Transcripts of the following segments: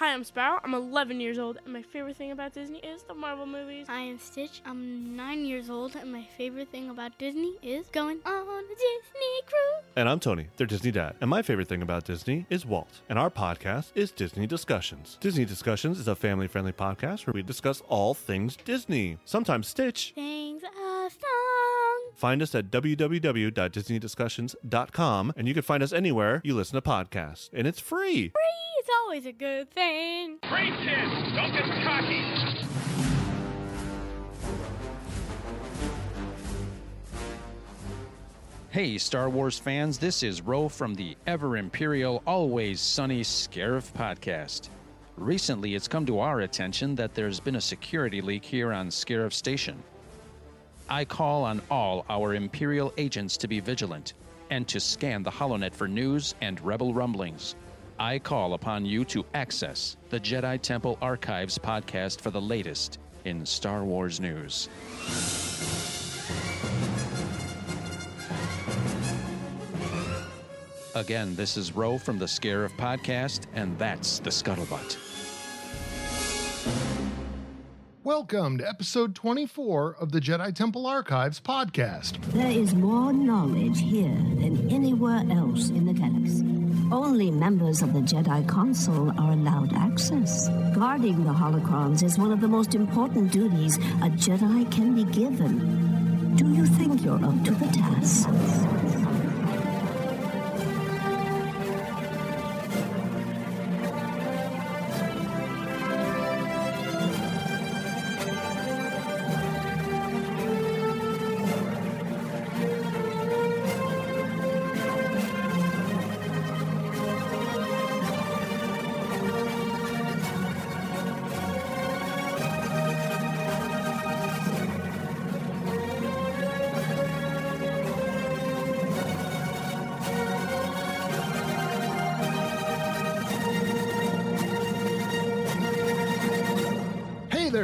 Hi, I'm Sparrow. I'm 11 years old, and my favorite thing about Disney is the Marvel movies. I am Stitch. I'm nine years old, and my favorite thing about Disney is going on a Disney cruise. And I'm Tony, their Disney dad. And my favorite thing about Disney is Walt. And our podcast is Disney Discussions. Disney Discussions is a family friendly podcast where we discuss all things Disney. Sometimes Stitch. Things a song. Find us at www.disneydiscussions.com and you can find us anywhere you listen to podcasts. And it's free. Free is always a good thing. Brave kids, don't get cocky. Hey, Star Wars fans, this is Ro from the ever imperial, always sunny Scarif podcast. Recently, it's come to our attention that there's been a security leak here on Scarif Station. I call on all our Imperial agents to be vigilant and to scan the HoloNet for news and rebel rumblings. I call upon you to access the Jedi Temple Archives podcast for the latest in Star Wars news. Again, this is Ro from the Scarif podcast, and that's the Scuttlebutt. Welcome to episode 24 of the Jedi Temple Archives podcast. There is more knowledge here than anywhere else in the galaxy. Only members of the Jedi Council are allowed access. Guarding the holocrons is one of the most important duties a Jedi can be given. Do you think you're up to the task?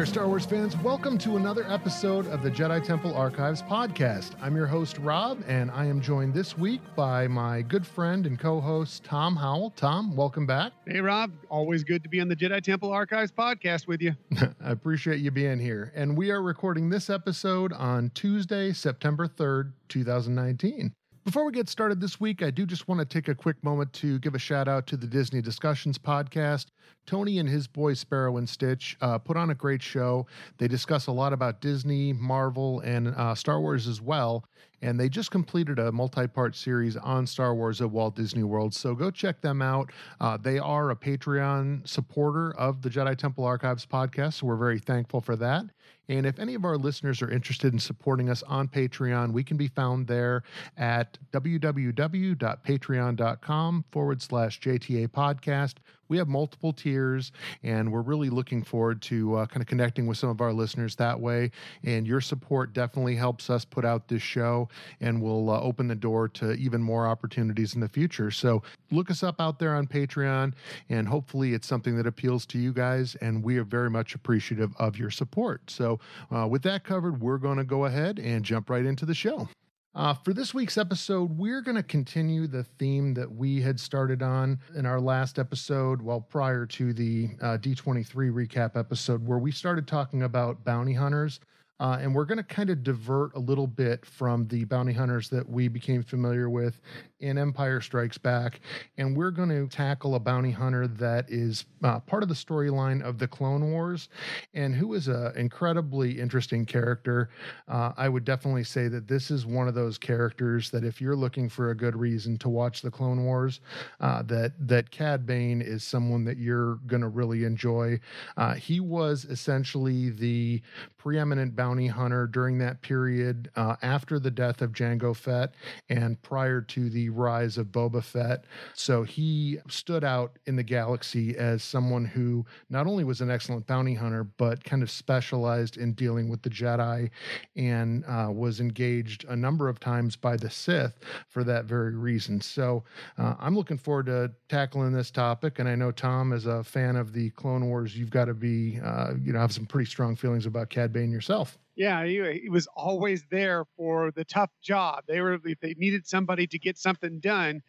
There, Star Wars fans. Welcome to another episode of the Jedi Temple Archives podcast. I'm your host, Rob, and I am joined this week by my good friend and co host, Tom Howell. Tom, welcome back. Hey, Rob. Always good to be on the Jedi Temple Archives podcast with you. I appreciate you being here. And we are recording this episode on Tuesday, September 3rd, 2019. Before we get started this week, I do just want to take a quick moment to give a shout out to the Disney Discussions podcast. Tony and his boys Sparrow and Stitch uh, put on a great show. They discuss a lot about Disney, Marvel, and uh, Star Wars as well. And they just completed a multi part series on Star Wars at Walt Disney World. So go check them out. Uh, they are a Patreon supporter of the Jedi Temple Archives podcast. So we're very thankful for that. And if any of our listeners are interested in supporting us on Patreon, we can be found there at www.patreon.com forward slash JTA podcast. We have multiple tiers, and we're really looking forward to uh, kind of connecting with some of our listeners that way. And your support definitely helps us put out this show and will uh, open the door to even more opportunities in the future. So look us up out there on Patreon, and hopefully it's something that appeals to you guys. And we are very much appreciative of your support. So, uh, with that covered, we're going to go ahead and jump right into the show. Uh, for this week's episode, we're going to continue the theme that we had started on in our last episode, well, prior to the uh, D23 recap episode, where we started talking about bounty hunters. Uh, and we're going to kind of divert a little bit from the bounty hunters that we became familiar with in Empire Strikes Back. And we're going to tackle a bounty hunter that is uh, part of the storyline of the Clone Wars and who is an incredibly interesting character. Uh, I would definitely say that this is one of those characters that if you're looking for a good reason to watch the Clone Wars, uh, that, that Cad Bane is someone that you're going to really enjoy. Uh, he was essentially the preeminent bounty hunter during that period uh, after the death of Jango Fett and prior to the rise of Boba Fett. So he stood out in the galaxy as someone who not only was an excellent bounty hunter, but kind of specialized in dealing with the Jedi and uh, was engaged a number of times by the Sith for that very reason. So uh, I'm looking forward to tackling this topic. And I know, Tom, as a fan of the Clone Wars, you've got to be, uh, you know, have some pretty strong feelings about Cad Bane yourself. Yeah, he, he was always there for the tough job. They were if they needed somebody to get something done,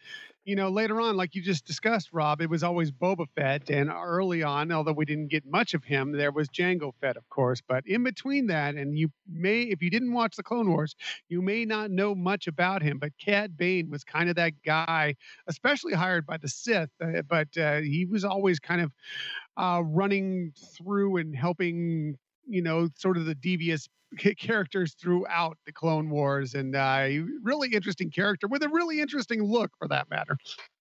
you know, later on, like you just discussed, Rob, it was always Boba Fett. And early on, although we didn't get much of him, there was Jango Fett, of course. But in between that, and you may, if you didn't watch the Clone Wars, you may not know much about him. But Cad Bane was kind of that guy, especially hired by the Sith. Uh, but uh, he was always kind of uh, running through and helping you know, sort of the devious characters throughout the Clone Wars, and uh, really interesting character with a really interesting look, for that matter.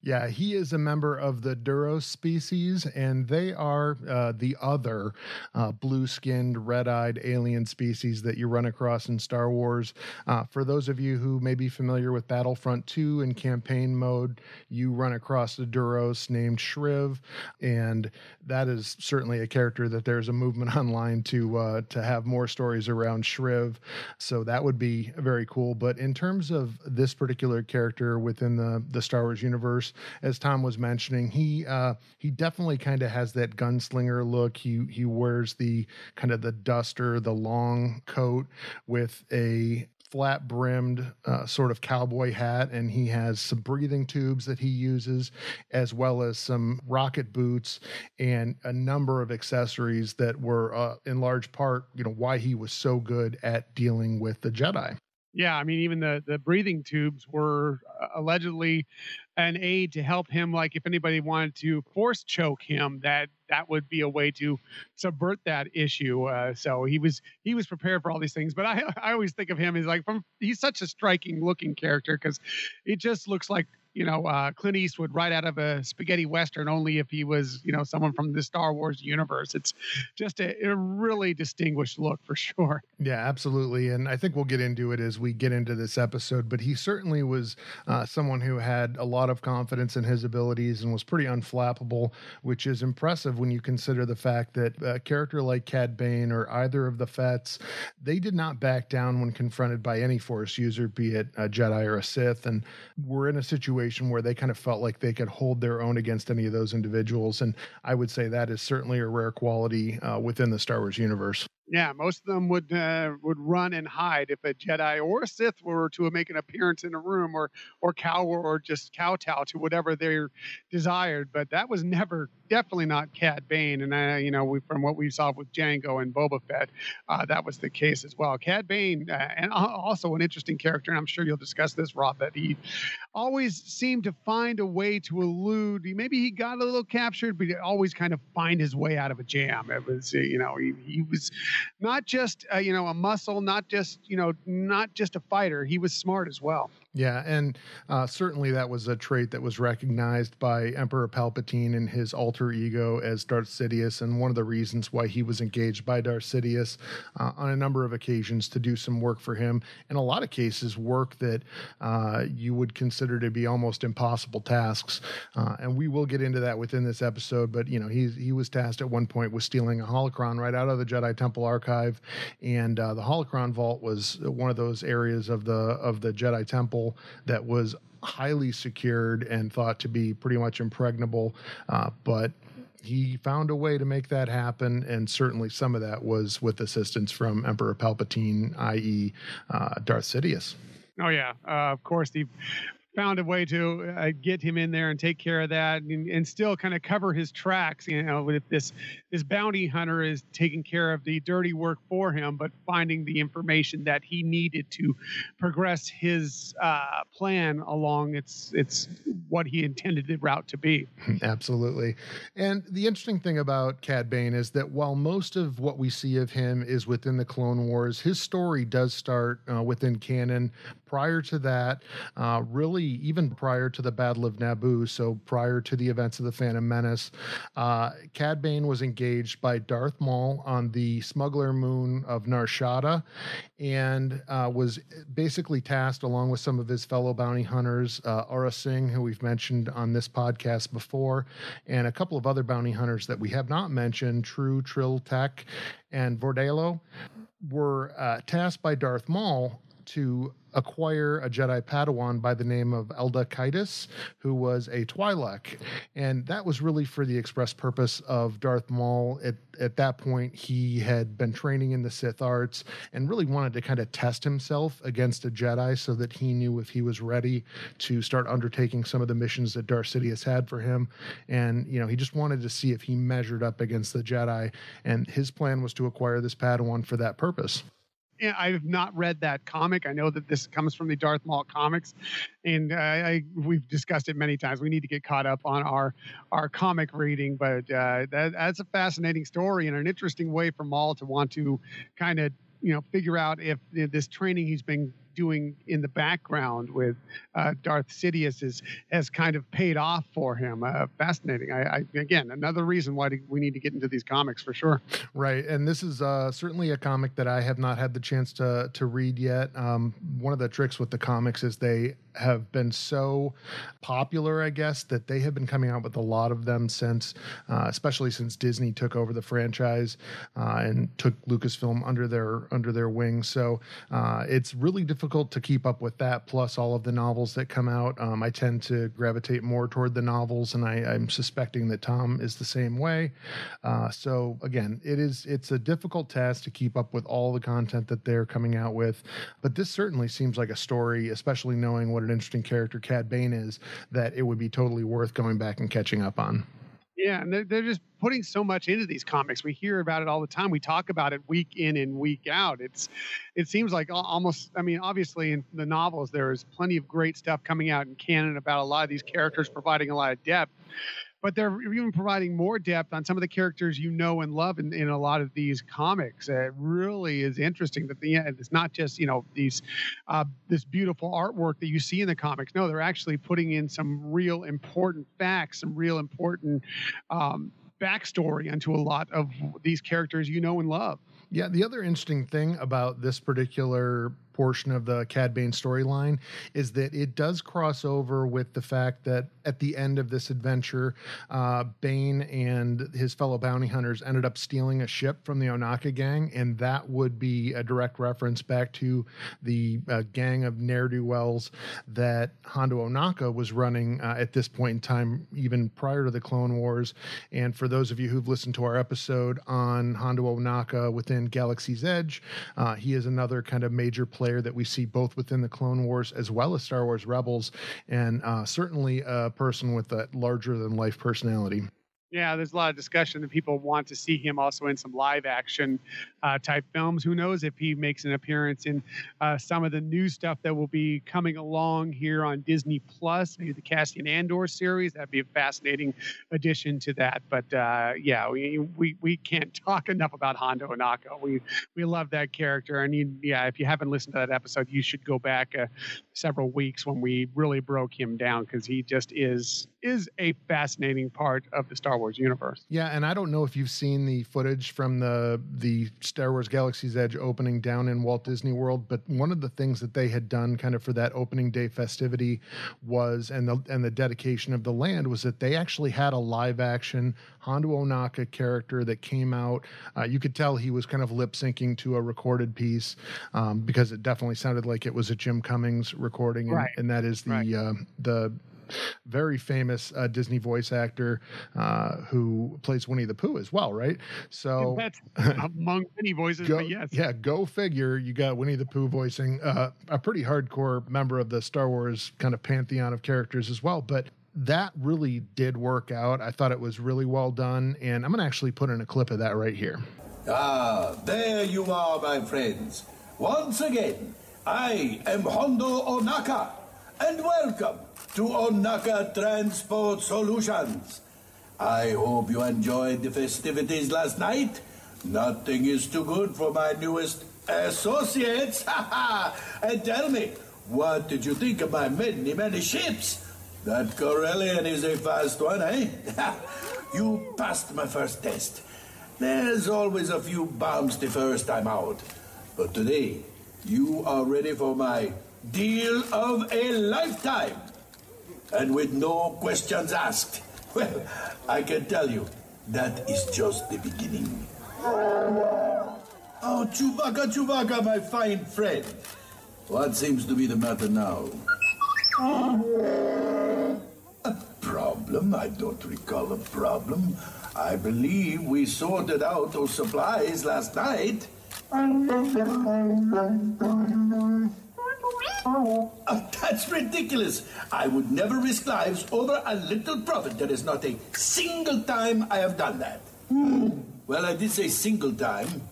Yeah, he is a member of the Duros species, and they are uh, the other uh, blue skinned, red eyed alien species that you run across in Star Wars. Uh, for those of you who may be familiar with Battlefront 2 in campaign mode, you run across the Duros named Shriv, and that is certainly a character that there's a movement online to uh, to have more stories around Shriv. So that would be very cool. But in terms of this particular character within the, the Star Wars universe, as Tom was mentioning, he uh, he definitely kind of has that gunslinger look. He he wears the kind of the duster, the long coat with a flat brimmed uh, sort of cowboy hat, and he has some breathing tubes that he uses, as well as some rocket boots and a number of accessories that were, uh, in large part, you know, why he was so good at dealing with the Jedi. Yeah, I mean, even the the breathing tubes were uh, allegedly an aid to help him. Like if anybody wanted to force choke him, that that would be a way to subvert that issue. Uh, so he was he was prepared for all these things. But I I always think of him as like from he's such a striking looking character because it just looks like you know, uh, Clint Eastwood right out of a spaghetti western, only if he was, you know, someone from the Star Wars universe. It's just a, a, really distinguished look for sure. Yeah, absolutely. And I think we'll get into it as we get into this episode. But he certainly was uh, someone who had a lot of confidence in his abilities and was pretty unflappable, which is impressive when you consider the fact that a character like Cad Bane or either of the Fets, they did not back down when confronted by any Force user, be it a Jedi or a Sith. And we're in a situation situation where they kind of felt like they could hold their own against any of those individuals. And I would say that is certainly a rare quality uh, within the Star Wars universe. Yeah, most of them would uh, would run and hide if a Jedi or a Sith were to make an appearance in a room, or or cower or just kowtow to whatever they desired. But that was never, definitely not Cad Bane. And uh, you know, we, from what we saw with Jango and Boba Fett, uh, that was the case as well. Cad Bane, uh, and also an interesting character, and I'm sure you'll discuss this, Rob. That he always seemed to find a way to elude. Maybe he got a little captured, but he always kind of find his way out of a jam. It was, you know, he, he was not just uh, you know a muscle, not just you know not just a fighter. He was smart as well. Yeah, and uh, certainly that was a trait that was recognized by Emperor Palpatine in his alter ego as Darth Sidious, and one of the reasons why he was engaged by Darth Sidious uh, on a number of occasions to do some work for him. In a lot of cases, work that uh, you would consider to be almost impossible tasks, uh, and we will get into that within this episode. But you know, he he was tasked at one point with stealing a holocron right out of the Jedi Temple archive, and uh, the holocron vault was one of those areas of the of the Jedi Temple that was highly secured and thought to be pretty much impregnable. Uh, but he found a way to make that happen, and certainly some of that was with assistance from Emperor Palpatine, i.e., uh, Darth Sidious. Oh yeah, uh, of course. The found a way to uh, get him in there and take care of that and, and still kind of cover his tracks you know this this bounty hunter is taking care of the dirty work for him but finding the information that he needed to progress his uh, plan along its its what he intended the route to be. Absolutely. And the interesting thing about cad bane is that while most of what we see of him is within the clone wars his story does start uh, within canon. Prior to that uh, really even prior to the Battle of Naboo, so prior to the events of the Phantom Menace. Uh, Cad Bane was engaged by Darth Maul on the smuggler moon of Nar Shaddaa and uh, was basically tasked, along with some of his fellow bounty hunters, uh, Aurra Sing, who we've mentioned on this podcast before, and a couple of other bounty hunters that we have not mentioned, True, Trill Tech, and Vordalo, were uh, tasked by Darth Maul to acquire a Jedi Padawan by the name of Eldra Kaitis, who was a Twi'lek. And that was really for the express purpose of Darth Maul. At, at that point, he had been training in the Sith arts and really wanted to kind of test himself against a Jedi so that he knew if he was ready to start undertaking some of the missions that Darth Sidious had for him. And, you know, he just wanted to see if he measured up against the Jedi. And his plan was to acquire this Padawan for that purpose. Yeah, I've not read that comic. I know that this comes from the Darth Maul comics, and I, we've discussed it many times. We need to get caught up on our our comic reading, but uh, that, that's a fascinating story and an interesting way for Maul to want to kind of you know figure out if this training he's been doing in the background with uh, Darth Sidious is, has kind of paid off for him. Uh, fascinating. I, I, again, another reason why we need to get into these comics for sure. Right, and this is uh, certainly a comic that I have not had the chance to to read yet. Um, one of the tricks with the comics is they have been so popular, I guess, that they have been coming out with a lot of them since, uh, especially since Disney took over the franchise uh, and took Lucasfilm under their under their wing. So uh, it's really difficult to keep up with that. Plus all of the novels that come out, um, I tend to gravitate more toward the novels, and I, am suspecting that Tom is the same way. Uh, so again, it is it's a difficult task to keep up with all the content that they're coming out with, but this certainly seems like a story, especially knowing what an interesting character Cad Bane is, that it would be totally worth going back and catching up on. Yeah, and they're, they're just putting so much into these comics. We hear about it all the time. We talk about it week in and week out. It's, it seems like almost. I mean, obviously in the novels there is plenty of great stuff coming out in canon about a lot of these characters providing a lot of depth but they're even providing more depth on some of the characters you know and love in, in a lot of these comics. It really is interesting that the it's not just you know these uh, this beautiful artwork that you see in the comics. No, they're actually putting in some real important facts, some real important um, backstory into a lot of these characters you know and love. Yeah, the other interesting thing about this particular portion of the Cad Bane storyline is that it does cross over with the fact that at the end of this adventure, uh, Bane and his fellow bounty hunters ended up stealing a ship from the Ohnaka gang, and that would be a direct reference back to the uh, gang of ne'er do wells that Hondo Ohnaka was running uh, at this point in time, even prior to the Clone Wars. And for those of you who've listened to our episode on Hondo Ohnaka within Galaxy's Edge, uh, he is another kind of major player player that we see both within the Clone Wars as well as Star Wars Rebels, and uh, certainly a person with a larger than life personality. Yeah, there's a lot of discussion that people want to see him also in some live action uh, type films. Who knows if he makes an appearance in uh, some of the new stuff that will be coming along here on Disney Plus, maybe the Cassian Andor series. That'd be a fascinating addition to that. But uh, yeah, we, we we can't talk enough about Hondo Ohnaka. We we love that character, and you, yeah, if you haven't listened to that episode, you should go back uh, several weeks when we really broke him down because he just is is a fascinating part of the Star Wars universe. Yeah, and I don't know if you've seen the footage from the the Star Wars Galaxy's Edge opening down in Walt Disney World, but one of the things that they had done kind of for that opening day festivity was and the and the dedication of the land was that they actually had a live action Hondo Ohnaka character that came out. Uh, you could tell he was kind of lip syncing to a recorded piece um, because it definitely sounded like it was a Jim Cummings recording, and, right. and that is the right. uh, the very famous uh, Disney voice actor uh, who plays Winnie the Pooh as well, right? So that's among many voices, go, but yes, yeah, go figure. You got Winnie the Pooh voicing uh, a pretty hardcore member of the Star Wars kind of pantheon of characters as well, but. That really did work out. I thought it was really well done, and I'm going to actually put in a clip of that right here. Ah, there you are, my friends. Once again, I am Hondo Ohnaka, and welcome to Ohnaka Transport Solutions. I hope you enjoyed the festivities last night. Nothing is too good for my newest associates. and tell me, what did you think of my many, many ships? That Corellian is a fast one, eh? you passed my first test. There's always a few bumps the first time out. But today, you are ready for my deal of a lifetime and with no questions asked. Well, I can tell you, that is just the beginning. Oh, Chewbacca, Chewbacca, my fine friend. What seems to be the matter now? A problem? I don't recall a problem. I believe we sorted out those supplies last night. Oh, that's ridiculous. I would never risk lives over a little profit. There is not a single time I have done that. Well, I did say single time.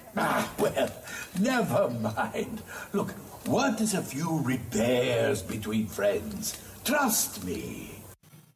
Ah, well, never mind. Look, what is a few repairs between friends? Trust me.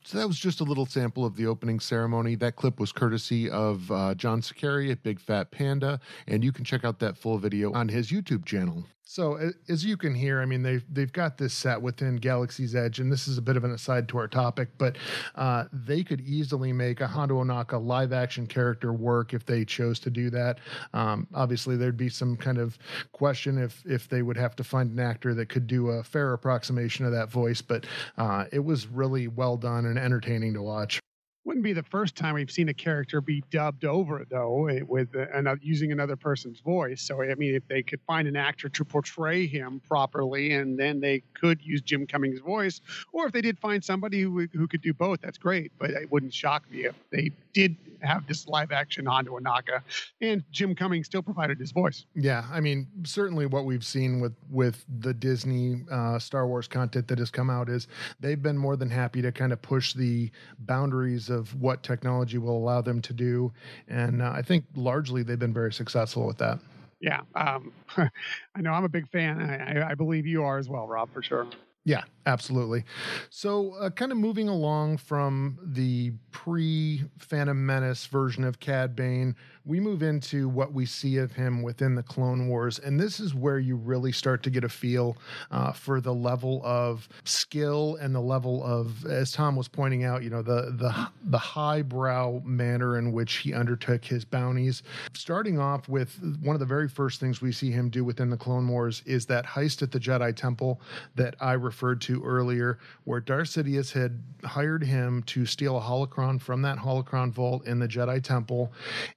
So that was just a little sample of the opening ceremony. That clip was courtesy of uh, John Sakari at Big Fat Panda, and you can check out that full video on his YouTube channel. So as you can hear, I mean they've they've got this set within Galaxy's Edge, and this is a bit of an aside to our topic, but uh, they could easily make a Hondo Ohnaka live action character work if they chose to do that. Um, obviously, there'd be some kind of question if if they would have to find an actor that could do a fair approximation of that voice, but uh, it was really well done and entertaining to watch. Wouldn't be the first time we've seen a character be dubbed over though, eh, with using another person's voice. So I mean, if they could find an actor to portray him properly, and then they could use Jim Cummings' voice, or if they did find somebody who who could do both, that's great. But it wouldn't shock me if they did have this live action Hondo Ohnaka, and Jim Cummings still provided his voice. Yeah, I mean, certainly what we've seen with with the Disney uh, Star Wars content that has come out is they've been more than happy to kind of push the boundaries of what technology will allow them to do, and uh, I think largely they've been very successful with that. Yeah, um, I know I'm a big fan. I, I believe you are as well, Rob, for sure. Yeah, absolutely. So, uh, kind of moving along from the pre Phantom Menace version of Cad Bane, we move into what we see of him within the Clone Wars. And this is where you really start to get a feel uh, for the level of skill and the level of, as Tom was pointing out, you know, the, the, the highbrow manner in which he undertook his bounties. Starting off with one of the very first things we see him do within the Clone Wars is that heist at the Jedi Temple that I referred to earlier, where Darth Sidious had hired him to steal a holocron from that holocron vault in the Jedi Temple.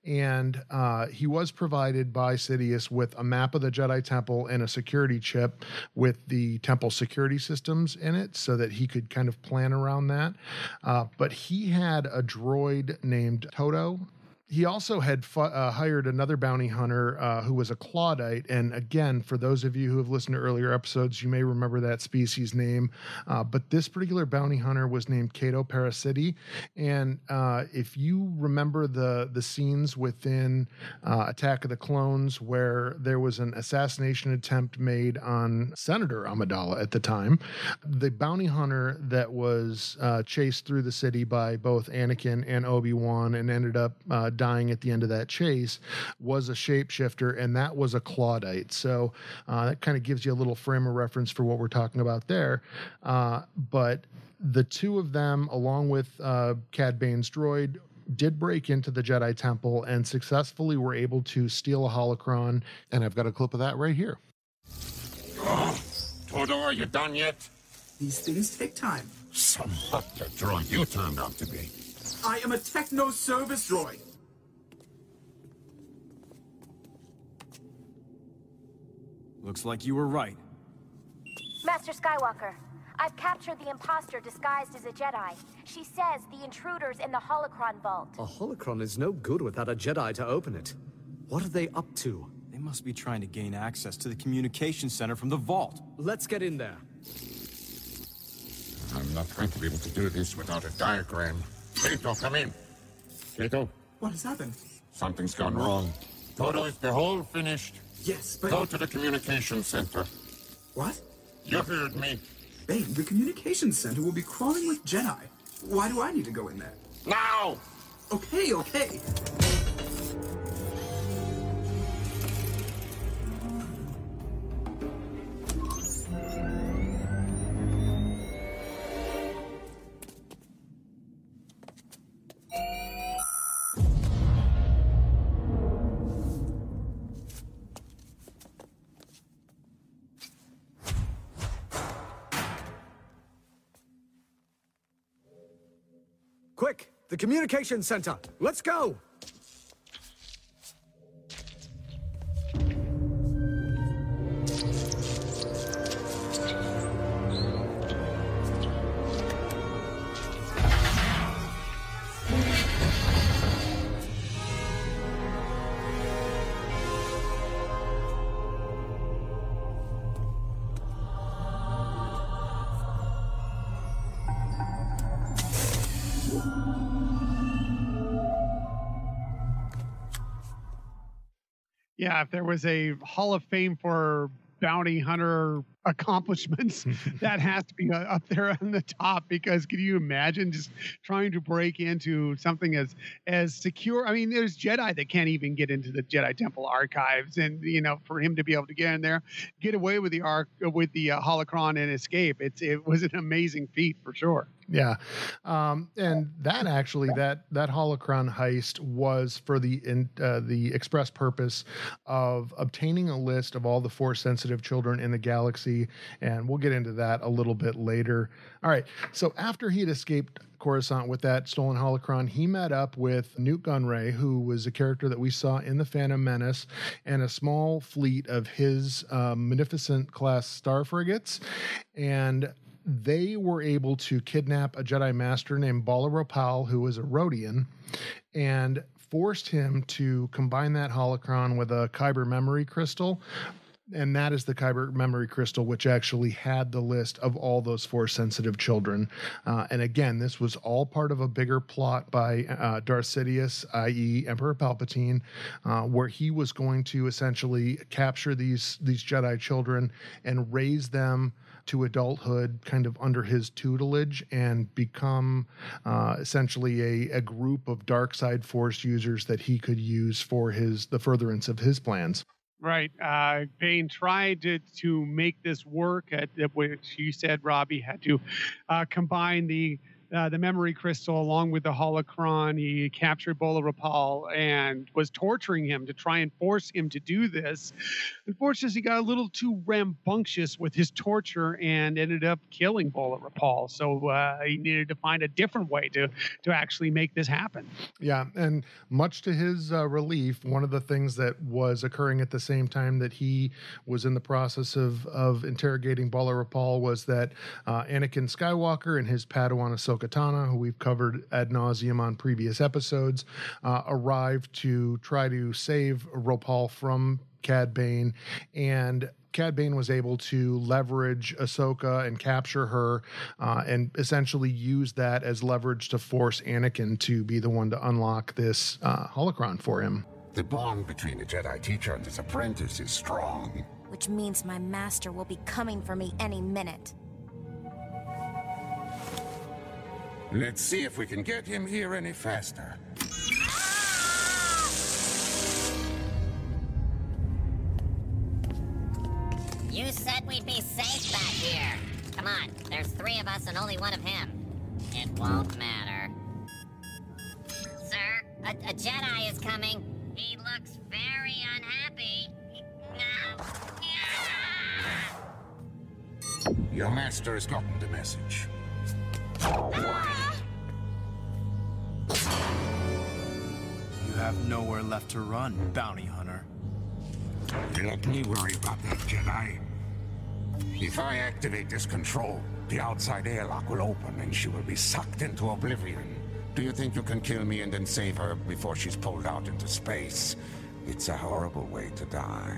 And uh, he was provided by Sidious with a map of the Jedi Temple and a security chip with the temple security systems in it so that he could kind of plan around that. Uh, but he had a droid named Todo he also had fu- uh, hired another bounty hunter uh, who was a Clawdite. And again, for those of you who have listened to earlier episodes, you may remember that species name. Uh, but this particular bounty hunter was named Cato Parasitti. And uh, if you remember the the scenes within uh, Attack of the Clones where there was an assassination attempt made on Senator Amidala at the time, the bounty hunter that was uh, chased through the city by both Anakin and Obi Wan and ended up dying at the end of that chase was a shapeshifter, and that was a Clawdite. So uh, that kind of gives you a little frame of reference for what we're talking about there. Uh, but the two of them, along with uh, Cad Bane's droid, did break into the Jedi Temple and successfully were able to steal a holocron. And I've got a clip of that right here. Todo, are you done yet? These things take time. Some hot droid you turned out to be. I am a techno service droid. Looks like you were right. Master Skywalker, I've captured the imposter disguised as a Jedi. She says the intruder's in the holocron vault. A holocron is no good without a Jedi to open it. What are they up to? They must be trying to gain access to the communication center from the vault. Let's get in there. I'm not going to be able to do this without a diagram. Cato, come in. Cato, What has happened? something's gone wrong. Todo is the hole finished. Yes, but... Go to the communication center. What? You heard me. Bane, the communications center will be crawling with Jedi. Why do I need to go in there? Now! Okay, okay. The communication center. Let's go. Yeah, if there was a Hall of Fame for bounty hunter accomplishments, that has to be uh, up there on the top because can you imagine just trying to break into something as as secure? I mean, there's Jedi that can't even get into the Jedi Temple archives, and you know, for him to be able to get in there, get away with the arc with the uh, holocron and escape, it's it was an amazing feat for sure. Yeah, um, and that actually that that holocron heist was for the in, uh, the express purpose of obtaining a list of all the force sensitive children in the galaxy, and we'll get into that a little bit later. All right, so after he had escaped Coruscant with that stolen holocron, he met up with Nute Gunray, who was a character that we saw in the Phantom Menace, and a small fleet of his um, Munificent class star frigates, and they were able to kidnap a Jedi Master named Bolla Ropal, who was a Rodian, and forced him to combine that holocron with a Kyber memory crystal. And that is the Kyber memory crystal, which actually had the list of all those force sensitive children. Uh, and again, this was all part of a bigger plot by uh, Darth Sidious, i.e., Emperor Palpatine, uh, where he was going to essentially capture these these Jedi children and raise them to adulthood kind of under his tutelage and become uh, essentially a, a group of dark side force users that he could use for his the furtherance of his plans. Right. Uh, Bane tried to, to make this work, at, at which you said Robbie had to uh, combine the uh, the memory crystal along with the holocron. He captured Bolla Ropal and was torturing him to try and force him to do this. Unfortunately, he got a little too rambunctious with his torture and ended up killing Bolla Ropal. So uh, he needed to find a different way to to actually make this happen. Yeah, and much to his uh, relief, one of the things that was occurring at the same time that he was in the process of of interrogating Bolla Ropal was that uh, Anakin Skywalker and his Padawan Ahsoka Tano, who we've covered ad nauseum on previous episodes, uh, arrived to try to save Ropal from Cad Bane, and Cad Bane was able to leverage Ahsoka and capture her, uh, and essentially use that as leverage to force Anakin to be the one to unlock this uh, holocron for him. The bond between a Jedi teacher and his apprentice is strong. Which means my master will be coming for me any minute. Let's see if we can get him here any faster. You said we'd be safe back here. Come on, there's three of us and only one of him. It won't matter. Sir, a, a Jedi is coming. He looks very unhappy. Your master has gotten the message. You have nowhere left to run, bounty hunter. Let me worry about that, Jedi. If I activate this control, the outside airlock will open and she will be sucked into oblivion. Do you think you can kill me and then save her before she's pulled out into space? It's a horrible way to die.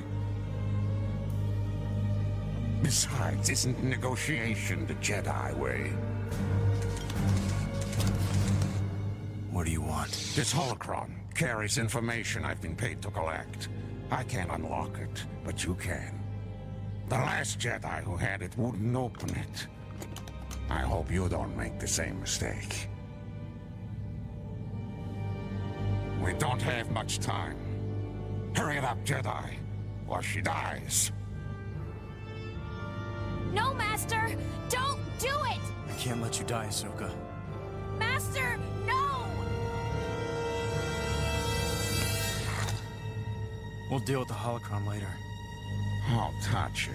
Besides, isn't negotiation the Jedi way? What do you want? This holocron carries information I've been paid to collect. I can't unlock it, but you can. The last Jedi who had it wouldn't open it. I hope you don't make the same mistake. We don't have much time. Hurry it up, Jedi, or she dies. No, Master! Don't do it! I can't let you die, Ahsoka. Master, no! We'll deal with the holocron later. How touching.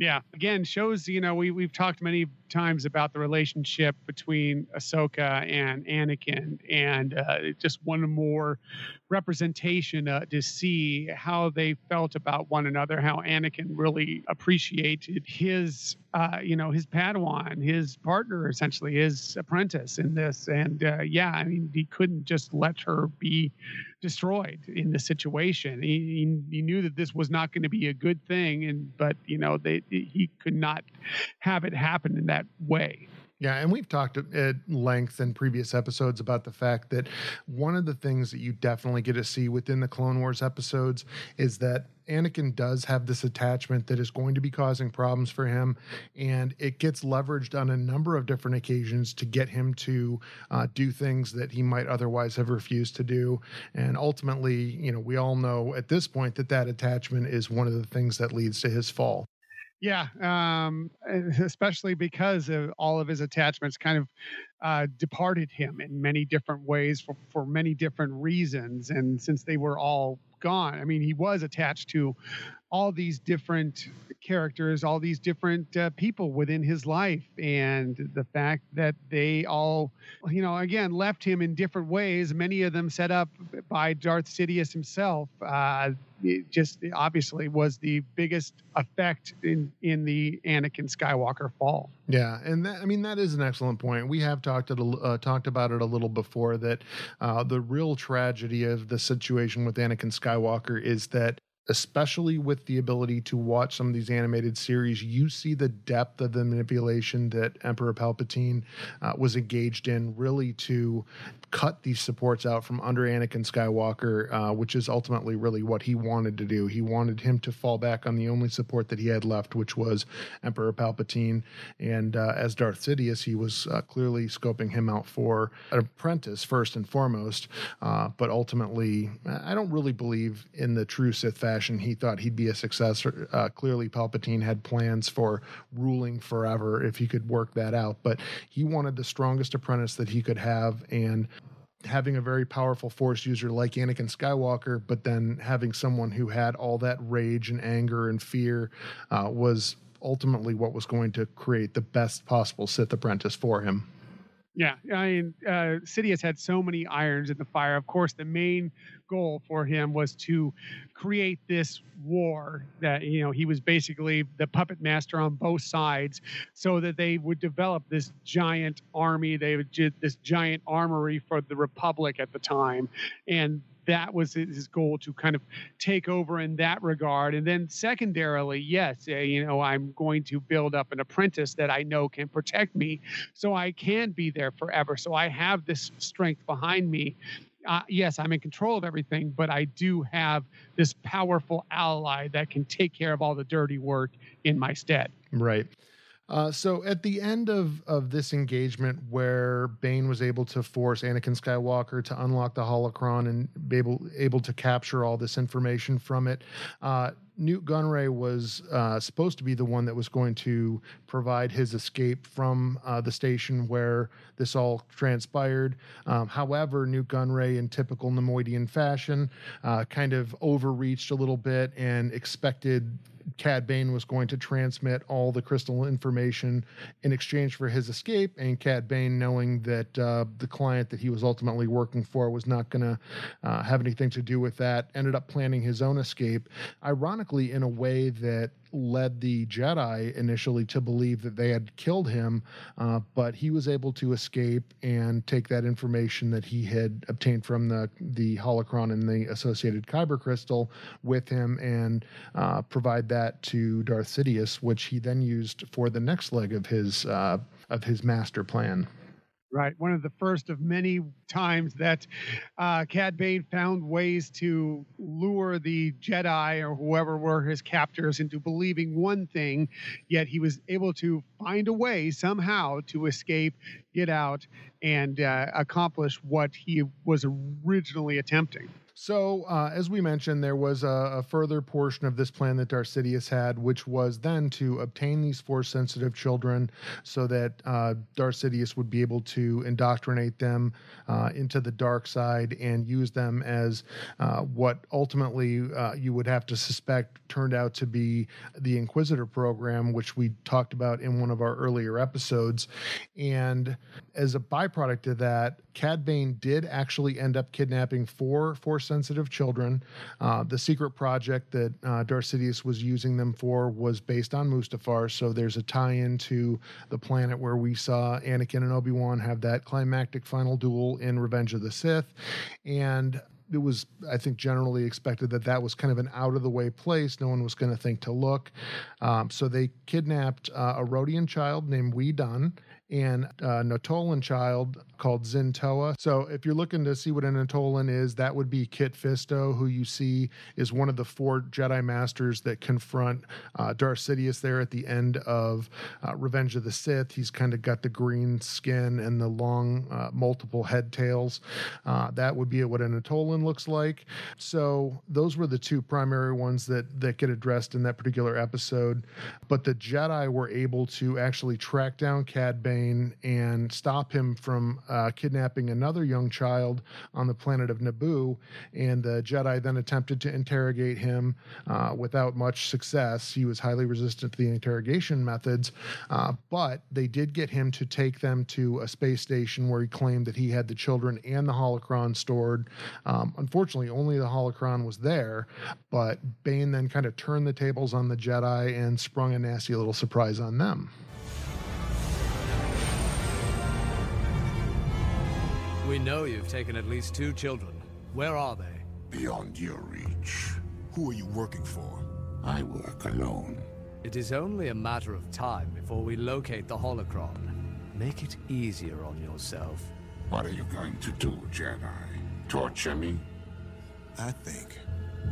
Yeah, again, shows you know we we've talked many times about the relationship between Ahsoka and Anakin, and uh, just one more representation uh, to see how they felt about one another. How Anakin really appreciated his, uh, you know, his Padawan, his partner, essentially his apprentice in this. And uh, yeah, I mean, he couldn't just let her be destroyed in this situation. He, he, he knew that this was not going to be a good thing, and but you know, they he could not have it happen in that way. Yeah, and we've talked at length in previous episodes about the fact that one of the things that you definitely get to see within the Clone Wars episodes is that Anakin does have this attachment that is going to be causing problems for him, and it gets leveraged on a number of different occasions to get him to uh, do things that he might otherwise have refused to do. And ultimately, you know, we all know at this point that that attachment is one of the things that leads to his fall. Yeah, um, especially because of all of his attachments kind of uh, departed him in many different ways for, for many different reasons. And since they were all gone, I mean, he was attached to all these different characters, all these different uh, people within his life, and the fact that they all, you know, again left him in different ways. Many of them set up by Darth Sidious himself. Uh, just obviously was the biggest effect in in the Anakin Skywalker fall. Yeah, and that, I mean that is an excellent point. We have talked it, uh, talked about it a little before that uh, the real tragedy of the situation with Anakin Skywalker is that especially with the ability to watch some of these animated series, you see the depth of the manipulation that Emperor Palpatine uh, was engaged in, really to cut these supports out from under Anakin Skywalker, uh, which is ultimately really what he wanted to do. He wanted him to fall back on the only support that he had left, which was Emperor Palpatine. And uh, as Darth Sidious, he was uh, clearly scoping him out for an apprentice first and foremost. Uh, but ultimately, I don't really believe in the true Sith fashion fashion, he thought he'd be a successor. Uh, clearly, Palpatine had plans for ruling forever if he could work that out, but he wanted the strongest apprentice that he could have. And having a very powerful force user like Anakin Skywalker, but then having someone who had all that rage and anger and fear uh, was ultimately what was going to create the best possible Sith apprentice for him. Yeah, I mean, uh, Sidious had so many irons in the fire. Of course, the main goal for him was to create this war that you know he was basically the puppet master on both sides, so that they would develop this giant army. They would this giant armory for the Republic at the time, and that was his goal to kind of take over in that regard. And then secondarily, yes, uh, you know, I'm going to build up an apprentice that I know can protect me so I can be there forever. So I have this strength behind me. Uh, yes, I'm in control of everything, but I do have this powerful ally that can take care of all the dirty work in my stead. Right. Uh, so at the end of of this engagement, where Bane was able to force Anakin Skywalker to unlock the holocron and be able able to capture all this information from it, uh, Nute Gunray was uh, supposed to be the one that was going to provide his escape from uh, the station where this all transpired. Um, however, Nute Gunray, in typical Neimoidian fashion, uh, kind of overreached a little bit and expected Cad Bane was going to transmit all the crystal information in exchange for his escape, and Cad Bane, knowing that uh, the client that he was ultimately working for was not going to uh, have anything to do with that, ended up planning his own escape. Ironically, in a way that led the Jedi initially to believe that they had killed him, uh, but he was able to escape and take that information that he had obtained from the the holocron and the associated kyber crystal with him and uh, provide that to Darth Sidious, which he then used for the next leg of his uh, of his master plan. Right. One of the first of many times that uh, Cad Bane found ways to lure the Jedi or whoever were his captors into believing one thing, yet he was able to find a way somehow to escape, get out, and uh, accomplish what he was originally attempting. So, uh, as we mentioned, there was a, a, further portion of this plan that Darth Sidious had, which was then to obtain these force sensitive children so that uh, Darth Sidious would be able to indoctrinate them uh, into the dark side and use them as uh, what ultimately uh, you would have to suspect turned out to be the Inquisitor program, which we talked about in one of our earlier episodes. And as a byproduct of that, Cad Bane did actually end up kidnapping four force sensitive children. Uh, the secret project that uh, Sidious was using them for was based on Mustafar, so there's a tie in to the planet where we saw Anakin and Obi Wan have that climactic final duel in Revenge of the Sith. And it was, I think, generally expected that that was kind of an out of the way place. No one was going to think to look. Um, so they kidnapped uh, a Rodian child named Wee Dunn and a Nautolan child called Zintoa. So if you're looking to see what a Nautolan is, that would be Kit Fisto, who you see is one of the four Jedi Masters that confront uh, Darth Sidious there at the end of uh, Revenge of the Sith. He's kind of got the green skin and the long, uh, multiple head tails. Uh, that would be what a Nautolan looks like. So those were the two primary ones that that get addressed in that particular episode. But the Jedi were able to actually track down Cad Bane and stop him from uh, kidnapping another young child on the planet of Naboo. And the Jedi then attempted to interrogate him uh, without much success. He was highly resistant to the interrogation methods, uh, but they did get him to take them to a space station where he claimed that he had the children and the holocron stored. Um, unfortunately, only the holocron was there, but Bane then kind of turned the tables on the Jedi and sprung a nasty little surprise on them. We know you've taken at least two children. Where are they? Beyond your reach. Who are you working for? I work alone. It is only a matter of time before we locate the holocron. Make it easier on yourself. What are you going to do, Jedi? Torture me? I think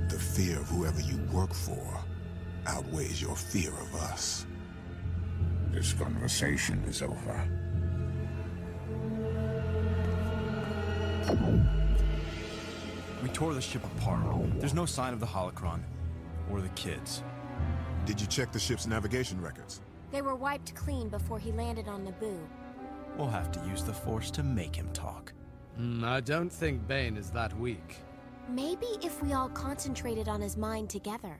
the fear of whoever you work for outweighs your fear of us. This conversation is over. We tore the ship apart. There's no sign of the holocron or the kids. Did you check the ship's navigation records? They were wiped clean before he landed on Naboo. We'll have to use the Force to make him talk. Mm, I don't think Bane is that weak. Maybe if we all concentrated on his mind together.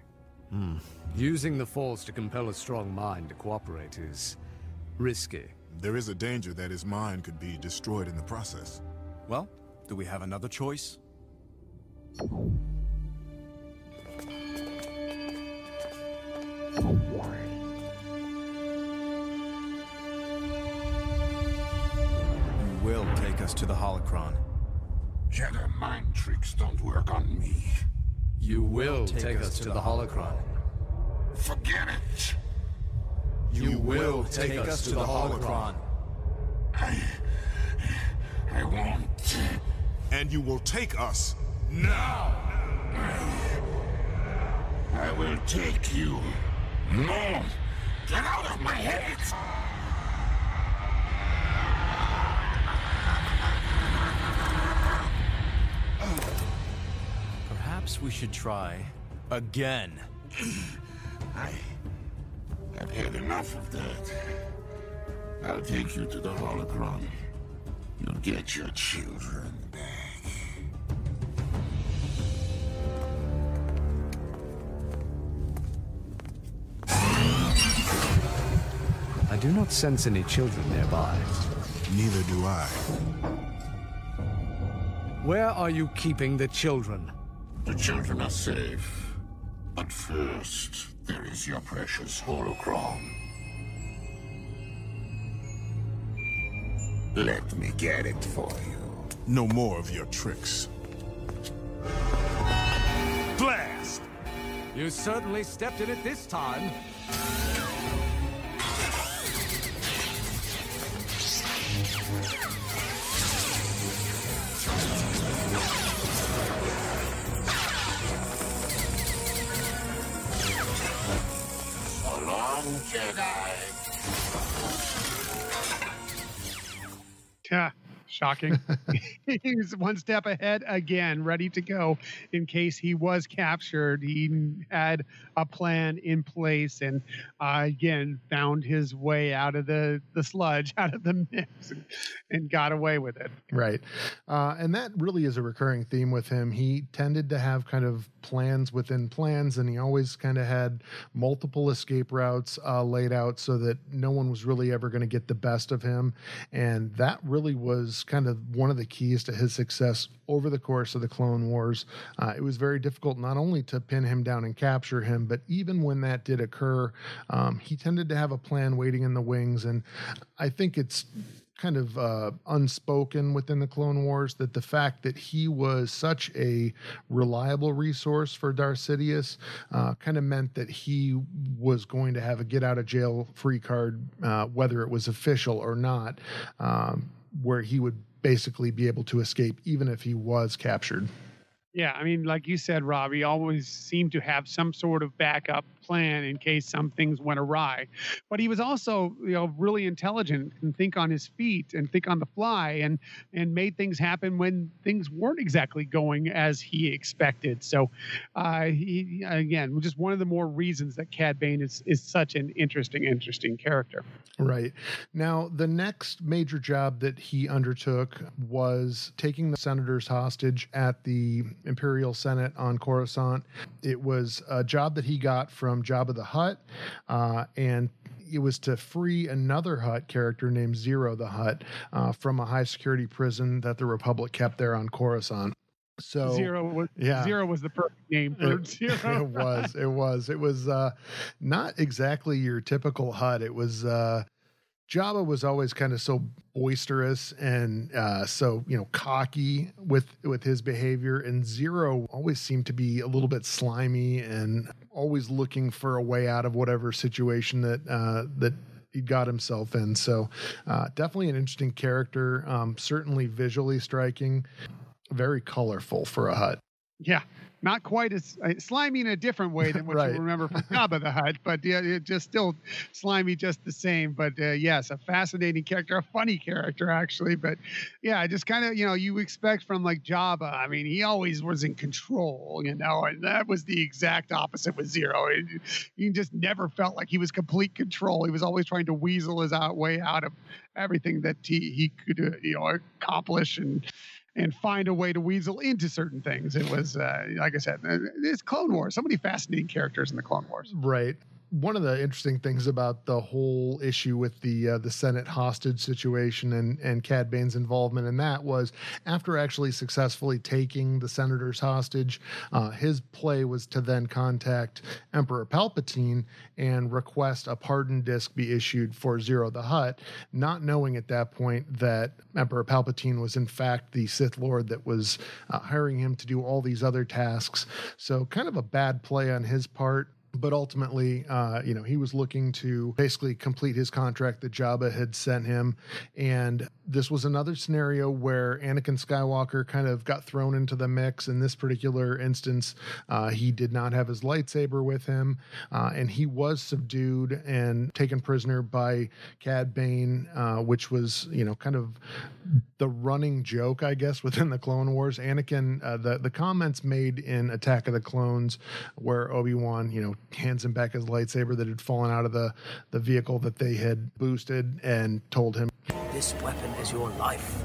Hmm. Using the Force to compel a strong mind to cooperate is risky. There is a danger that his mind could be destroyed in the process. Well, do we have another choice? You will take us to the holocron. Jedi mind tricks don't work on me. You will take, us, to, the holocron. Forget it. You, will take, us to the holocron. I... I won't. And you will take us now. I, I will take you. No! Get out of my head! Perhaps we should try again. I... I've had enough of that. I'll take you to the holocron. You'll get your children I do not sense any children nearby. Neither do I. Where are you keeping the children? The children are safe. But first, there is your precious holocron. Let me get it for you. No more of your tricks. Blast! You certainly stepped in it this time. Jedi. Shocking. He's one step ahead again, ready to go in case he was captured. He had a plan in place and uh, again found his way out of the, the sludge, out of the mix, and, and got away with it. Right. Uh, and that really is a recurring theme with him. He tended to have kind of plans within plans, and he always kind of had multiple escape routes uh, laid out so that no one was really ever going to get the best of him. And that really was kind of one of the keys to his success over the course of the Clone Wars. Uh, it was very difficult not only to pin him down and capture him, but even when that did occur, um, he tended to have a plan waiting in the wings. And I think it's kind of uh, unspoken within the Clone Wars that the fact that he was such a reliable resource for Darth Sidious uh, kind of meant that he was going to have a get out of jail free card, uh, whether it was official or not, um, where he would basically be able to escape even if he was captured. Yeah, I mean, like you said, Rob, he always seemed to have some sort of backup plan in case some things went awry. But he was also, you know, really intelligent and think on his feet and think on the fly and and made things happen when things weren't exactly going as he expected. So, uh, he again, just one of the more reasons that Cad Bane is is such an interesting, interesting character. Right. Now, the next major job that he undertook was taking the senators hostage at the Imperial Senate on Coruscant. It was a job that he got from Jabba the Hutt, uh, and it was to free another Hutt character named Ziro the Hutt uh, from a high security prison that the Republic kept there on Coruscant. So zero was yeah. zero was the perfect name for it, zero. it was. It was. It was uh, not exactly your typical Hutt. It was. Uh, Jabba was always kind of so boisterous and uh, so you know cocky with with his behavior, and Ziro always seemed to be a little bit slimy and always looking for a way out of whatever situation that uh, that he got himself in. So uh, definitely an interesting character. Um, certainly visually striking, very colorful for a Hutt. Yeah, not quite as uh, slimy in a different way than what Right. you remember from Jabba the Hutt, but yeah, it just still slimy just the same. But uh, yes, a fascinating character, a funny character actually. But yeah, just kind of you know you expect from like Jabba. I mean, he always was in control, you know, and that was the exact opposite with Ziro. It, he just never felt like he was complete control. He was always trying to weasel his out way out of everything that he he could uh, you know accomplish and and find a way to weasel into certain things. It was, uh, like I said, uh, it's Clone Wars. So many fascinating characters in the Clone Wars. Right. One of the interesting things about the whole issue with the uh, the Senate hostage situation and and Cad Bane's involvement in that was after actually successfully taking the senators hostage, uh, his play was to then contact Emperor Palpatine and request a pardon disc be issued for Ziro the Hutt, not knowing at that point that Emperor Palpatine was in fact the Sith Lord that was uh, hiring him to do all these other tasks. So kind of a bad play on his part but ultimately, uh, you know, he was looking to basically complete his contract that Jabba had sent him. And this was another scenario where Anakin Skywalker kind of got thrown into the mix. In this particular instance, uh, he did not have his lightsaber with him, uh, and he was subdued and taken prisoner by Cad Bane, uh, which was, you know, kind of the running joke, I guess, within the Clone Wars. Anakin, uh, the the comments made in Attack of the Clones, where Obi Wan, you know, hands him back his lightsaber that had fallen out of the the vehicle that they had boosted, and told him. This weapon is your life.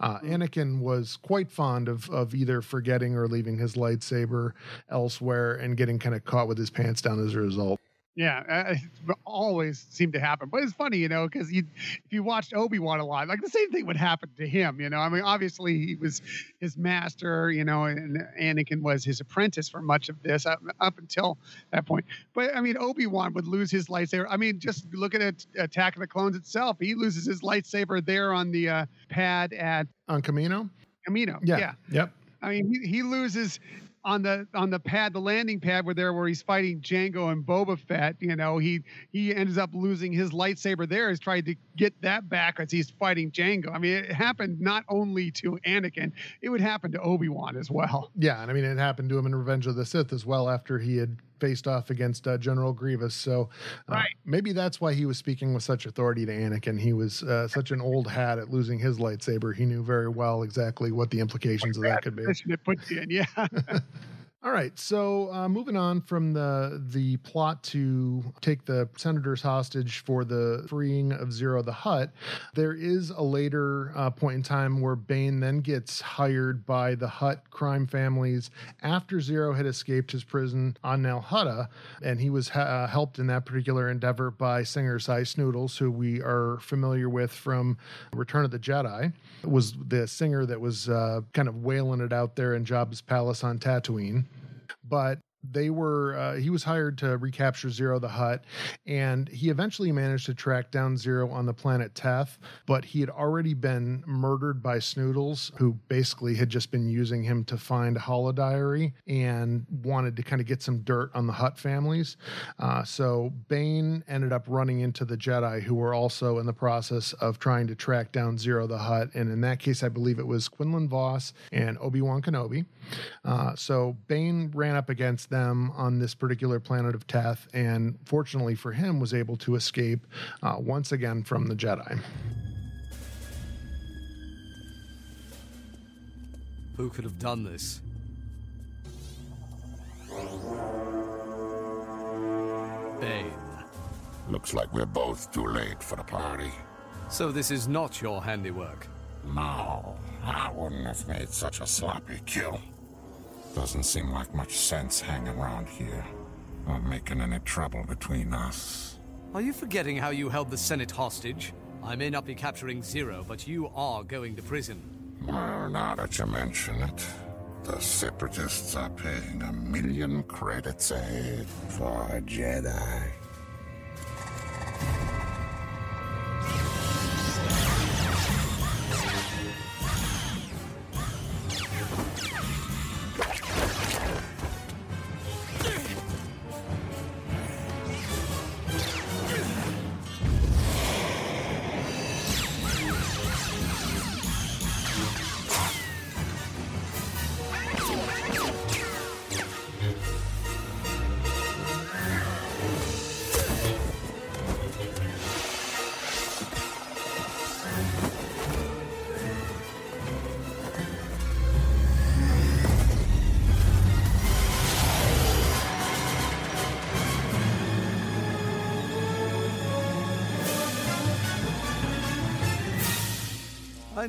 Uh, Anakin was quite fond of of either forgetting or leaving his lightsaber elsewhere and getting kind of caught with his pants down as a result. Yeah, uh, it always seemed to happen. But it's funny, you know, because you, if you watched Obi Wan a lot, like the same thing would happen to him. You know, I mean, obviously he was his master, you know, and Anakin was his apprentice for much of this up, up until that point. But I mean, Obi Wan would lose his lightsaber. I mean, just look at it, Attack of the Clones itself. He loses his lightsaber there on the uh, pad at On Kamino? Kamino. Yeah. yeah. Yep. I mean, he, he loses on the on the pad, the landing pad, where there where he's fighting Jango and Boba Fett. You know, he he ends up losing his lightsaber there. He's trying to get that back as he's fighting Jango. I mean, it happened not only to Anakin, it would happen to Obi Wan as well. Yeah, and I mean, it happened to him in Revenge of the Sith as well after he had faced off against uh, General Grievous. So uh, Right. maybe that's why he was speaking with such authority to Anakin. He was uh, such an old hat at losing his lightsaber. He knew very well exactly what the implications of that could be. It puts you in, yeah. All right, so uh, moving on from the the plot to take the senators hostage for the freeing of Ziro the Hutt, there is a later uh, point in time where Bane then gets hired by the Hutt crime families after Ziro had escaped his prison on Nal Hutta, and he was ha- uh, helped in that particular endeavor by singer Sy Snootles, who we are familiar with from Return of the Jedi, it was the singer that was uh, kind of wailing it out there in Jabba's palace on Tatooine. But they were uh, he was hired to recapture Ziro the Hutt, and he eventually managed to track down Ziro on the planet Teth, but he had already been murdered by Snootles, who basically had just been using him to find Holodiary and wanted to kind of get some dirt on the Hutt families. Uh, so Bane ended up running into the Jedi, who were also in the process of trying to track down Ziro the Hutt, and in that case, I believe it was Quinlan Vos and Obi Wan Kenobi. Uh, so Bane ran up against them on this particular planet of Teth, and fortunately for him, was able to escape uh, once again from the Jedi. Who could have done this? Bane. Looks like we're both too late for the party. So this is not your handiwork? No, I wouldn't have made such a sloppy kill. Doesn't seem like much sense hanging around here. Or making any trouble between us. Are you forgetting how you held the Senate hostage? I may not be capturing Ziro, but you are going to prison. Well, now that you mention it, the Separatists are paying a million credits a head for a Jedi.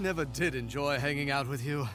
Never did enjoy hanging out with you.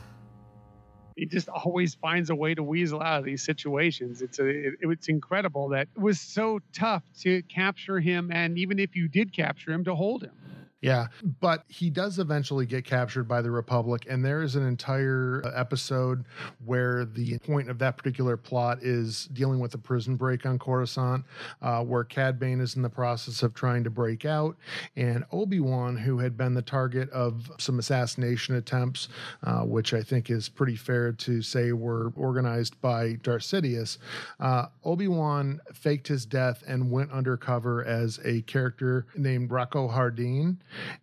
he just always finds a way to weasel out of these situations. It's a, it, it's incredible that it was so tough to capture him, and even if you did capture him, to hold him. Yeah, but he does eventually get captured by the Republic, and there is an entire uh, episode where the point of that particular plot is dealing with a prison break on Coruscant, uh, where Cad Bane is in the process of trying to break out, and Obi Wan, who had been the target of some assassination attempts, uh, which I think is pretty fair to say were organized by Darth Sidious, uh, Obi Wan faked his death and went undercover as a character named Rako Hardeen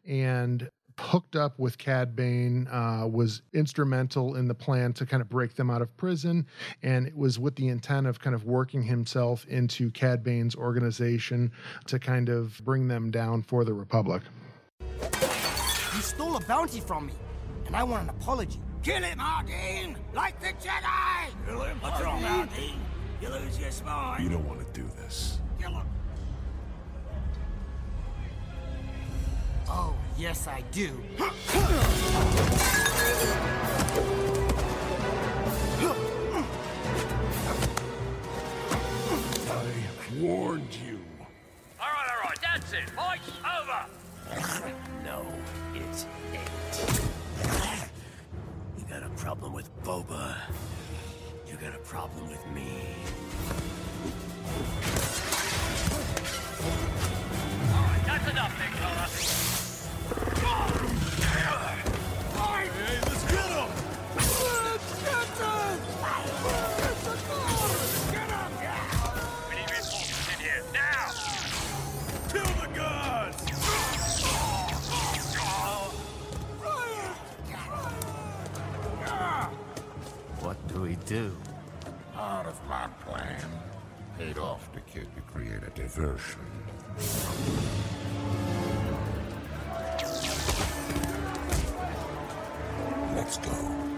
and hooked up with Cad Bane, uh, was instrumental in the plan to kind of break them out of prison. And it was with the intent of kind of working himself into Cad Bane's organization to kind of bring them down for the Republic. You stole a bounty from me, and I want an apology. Kill him, Hardeen! Like the Jedi! Kill him, What's wrong, Hardeen? You lose your spine. You don't want to do this. Oh, yes, I do. I warned you. All right, all right, that's it. Fight's over. No, it ain't. You got a problem with Boba. You got a problem with me. All right, that's enough, big do? Part of my plan. Paid off the kid to create a diversion. Let's go.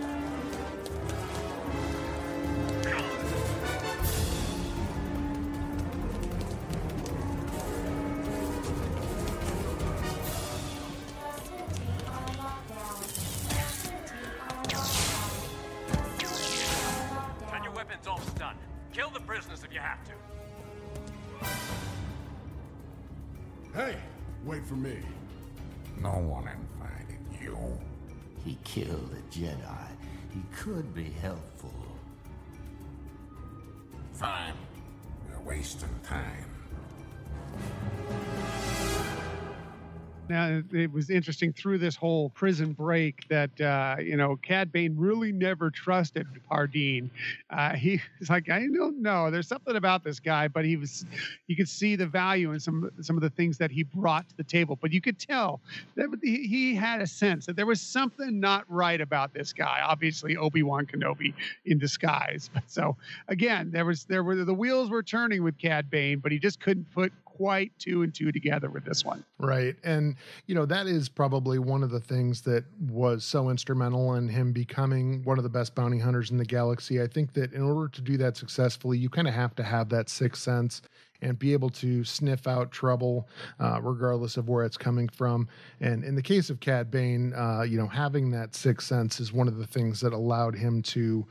Have to. Hey, wait for me. No one invited you. He killed a Jedi. He could be helpful. Fine. We're wasting Now, it was interesting through this whole prison break that, uh, you know, Cad Bane really never trusted Hardeen. Uh, he was like, I don't know. There's something about this guy, but he was, you could see the value in some, some of the things that he brought to the table. But you could tell that he, he had a sense that there was something not right about this guy. Obviously, Obi Wan Kenobi in disguise. So again, there was, there were, the wheels were turning with Cad Bane, but he just couldn't put quite two and two together with this one. Right. And, you know, that is probably one of the things that was so instrumental in him becoming one of the best bounty hunters in the galaxy. I think that in order to do that successfully, you kind of have to have that sixth sense and be able to sniff out trouble uh, regardless of where it's coming from. And in the case of Cad Bane, uh, you know, having that sixth sense is one of the things that allowed him to,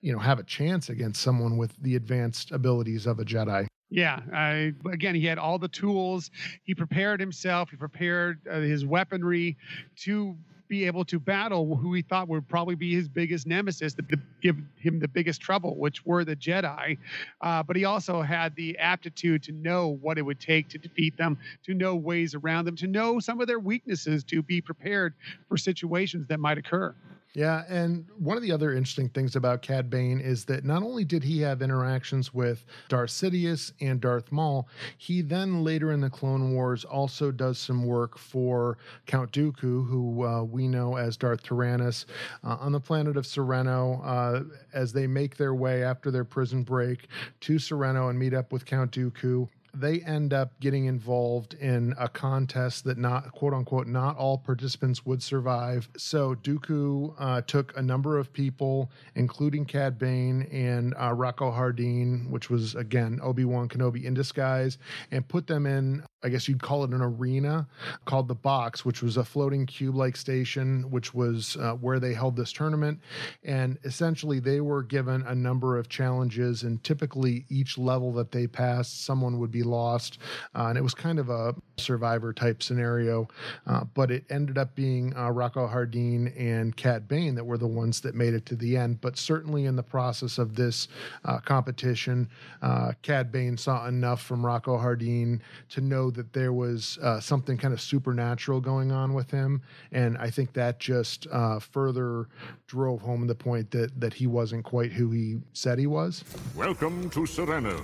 you know, have a chance against someone with the advanced abilities of a Jedi. Yeah, I, again, he had all the tools. He prepared himself. He prepared uh, his weaponry to be able to battle who he thought would probably be his biggest nemesis, to give him the biggest trouble, which were the Jedi. Uh, but he also had the aptitude to know what it would take to defeat them, to know ways around them, to know some of their weaknesses, to be prepared for situations that might occur. Yeah, and one of the other interesting things about Cad Bane is that not only did he have interactions with Darth Sidious and Darth Maul, he then later in the Clone Wars also does some work for Count Dooku, who uh, we know as Darth Tyrannus, uh, on the planet of Serenno. Uh, as they make their way after their prison break to Serenno and meet up with Count Dooku they end up getting involved in a contest that not quote unquote not all participants would survive. So Dooku uh, took a number of people, including Cad Bane and uh, Rako Hardeen, which was again Obi Wan Kenobi in disguise, and put them in I guess you'd call it an arena called the Box, which was a floating cube like station, which was uh, where they held this tournament. And essentially, they were given a number of challenges, and typically, each level that they passed, someone would be lost. Uh, and it was kind of a survivor type scenario. Uh, but it ended up being uh, Rako Hardeen and Cad Bane that were the ones that made it to the end. But certainly, in the process of this uh, competition, uh, Cad Bane saw enough from Rako Hardeen to know that there was uh, something kind of supernatural going on with him, and I think that just uh, further drove home the point that that he wasn't quite who he said he was. Welcome to Serenno.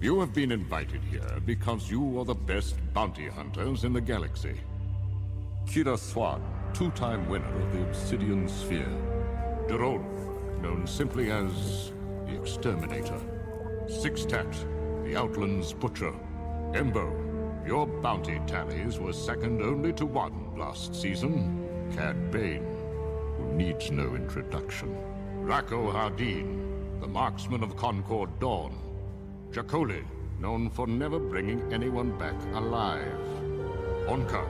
You have been invited here because you are the best bounty hunters in the galaxy. Kiera Swan, two-time winner of the Obsidian Sphere. Derrown, known simply as the Exterminator. Sixtat, the Outland's Butcher. Embo, your bounty tallies were second only to one last season, Cad Bane, who needs no introduction. Rako Hardeen, the marksman of Concord Dawn. Jakoli, known for never bringing anyone back alive. Onka,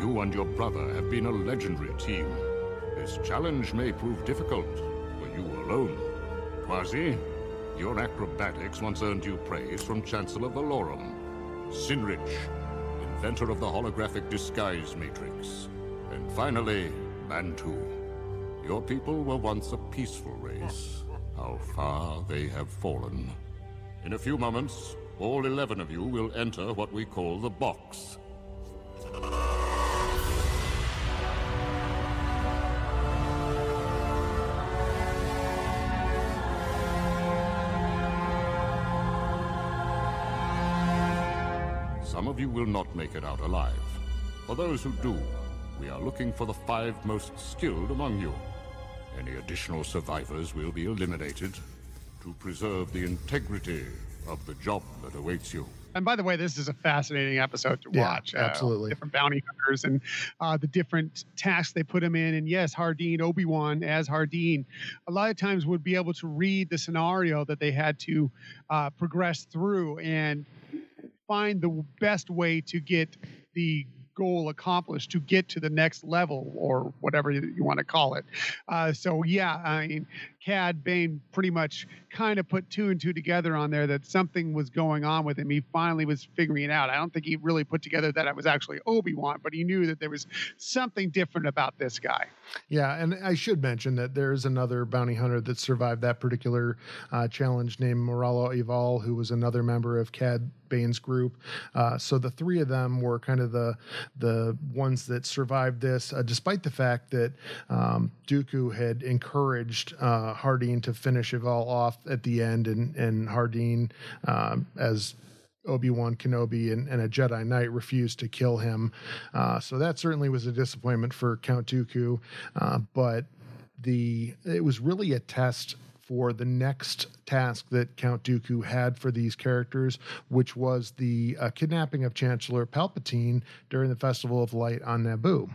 you and your brother have been a legendary team. This challenge may prove difficult for you alone. Twazzi, your acrobatics once earned you praise from Chancellor Valorum. Sinrich, inventor of the holographic disguise matrix. And finally, Bantu. Your people were once a peaceful race. How far they have fallen. In a few moments, all 11 of you will enter what we call the box. You will not make it out alive. For those who do, we are looking for the five most skilled among you. Any additional survivors will be eliminated to preserve the integrity of the job that awaits you. And by the way, this is a fascinating episode to Yeah, watch. absolutely. different bounty hunters and uh, the different tasks they put them in. And yes, Hardeen, Obi Wan as Hardeen, a lot of times would be able to read the scenario that they had to uh, progress through and find the best way to get the goal accomplished to get to the next level or whatever you, want to call it. Uh, so yeah, I mean, Cad Bane pretty much kind of put two and two together on there that something was going on with him. He finally was figuring it out. I don't think he really put together that it was actually Obi Wan, but he knew that there was something different about this guy. Yeah, and I should mention that there's another bounty hunter that survived that particular uh, challenge named Moralo Eval, who was another member of Cad Bane's group. Uh, so the three of them were kind of the the ones that survived this, uh, despite the fact that um, Dooku had encouraged uh, Hardeen to finish it all off at the end, and and Hardeen um, as Obi Wan Kenobi and, and, a Jedi Knight refused to kill him. Uh, so that certainly was a disappointment for Count Dooku. Uh, but the it was really a test for the next task that Count Dooku had for these characters, which was the uh, kidnapping of Chancellor Palpatine during the Festival of Light on Naboo.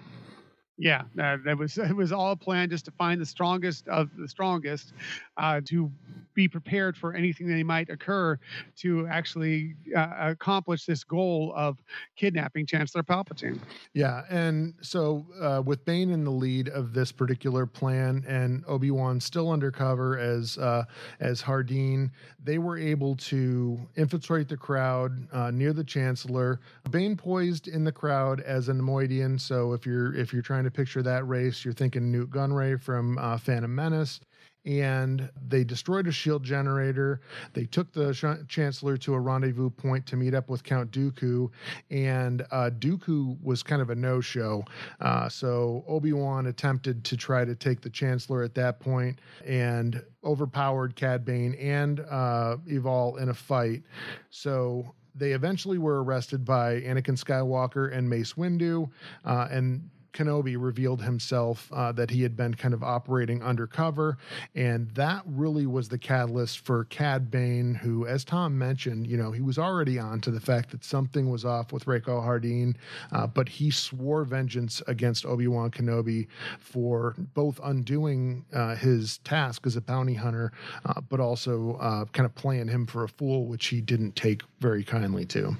Yeah, uh, that was it was all planned just to find the strongest of the strongest uh, to be prepared for anything that might occur to actually uh, accomplish this goal of kidnapping Chancellor Palpatine. Yeah, and so uh, with Bane in the lead of this particular plan and Obi Wan still undercover as uh, as Hardeen, they were able to infiltrate the crowd uh, near the Chancellor. Bane poised in the crowd as a Neimoidian. So if you're if you're trying to picture that race, you're thinking Nute Gunray from uh, Phantom Menace and they destroyed a shield generator. They took the sh- Chancellor to a rendezvous point to meet up with Count Dooku, and uh, Dooku was kind of a no show. Uh, so Obi Wan attempted to try to take the Chancellor at that point and overpowered Cad Bane and uh, in a fight. So they eventually were arrested by Anakin Skywalker and Mace Windu, uh, and Kenobi revealed himself uh, that he had been kind of operating undercover. And that really was the catalyst for Cad Bane, who, as Tom mentioned, you know, he was already on to the fact that something was off with Rako Hardeen, uh, but he swore vengeance against Obi Wan Kenobi for both undoing uh, his task as a bounty hunter, uh, but also uh, kind of playing him for a fool, which he didn't take very kindly to.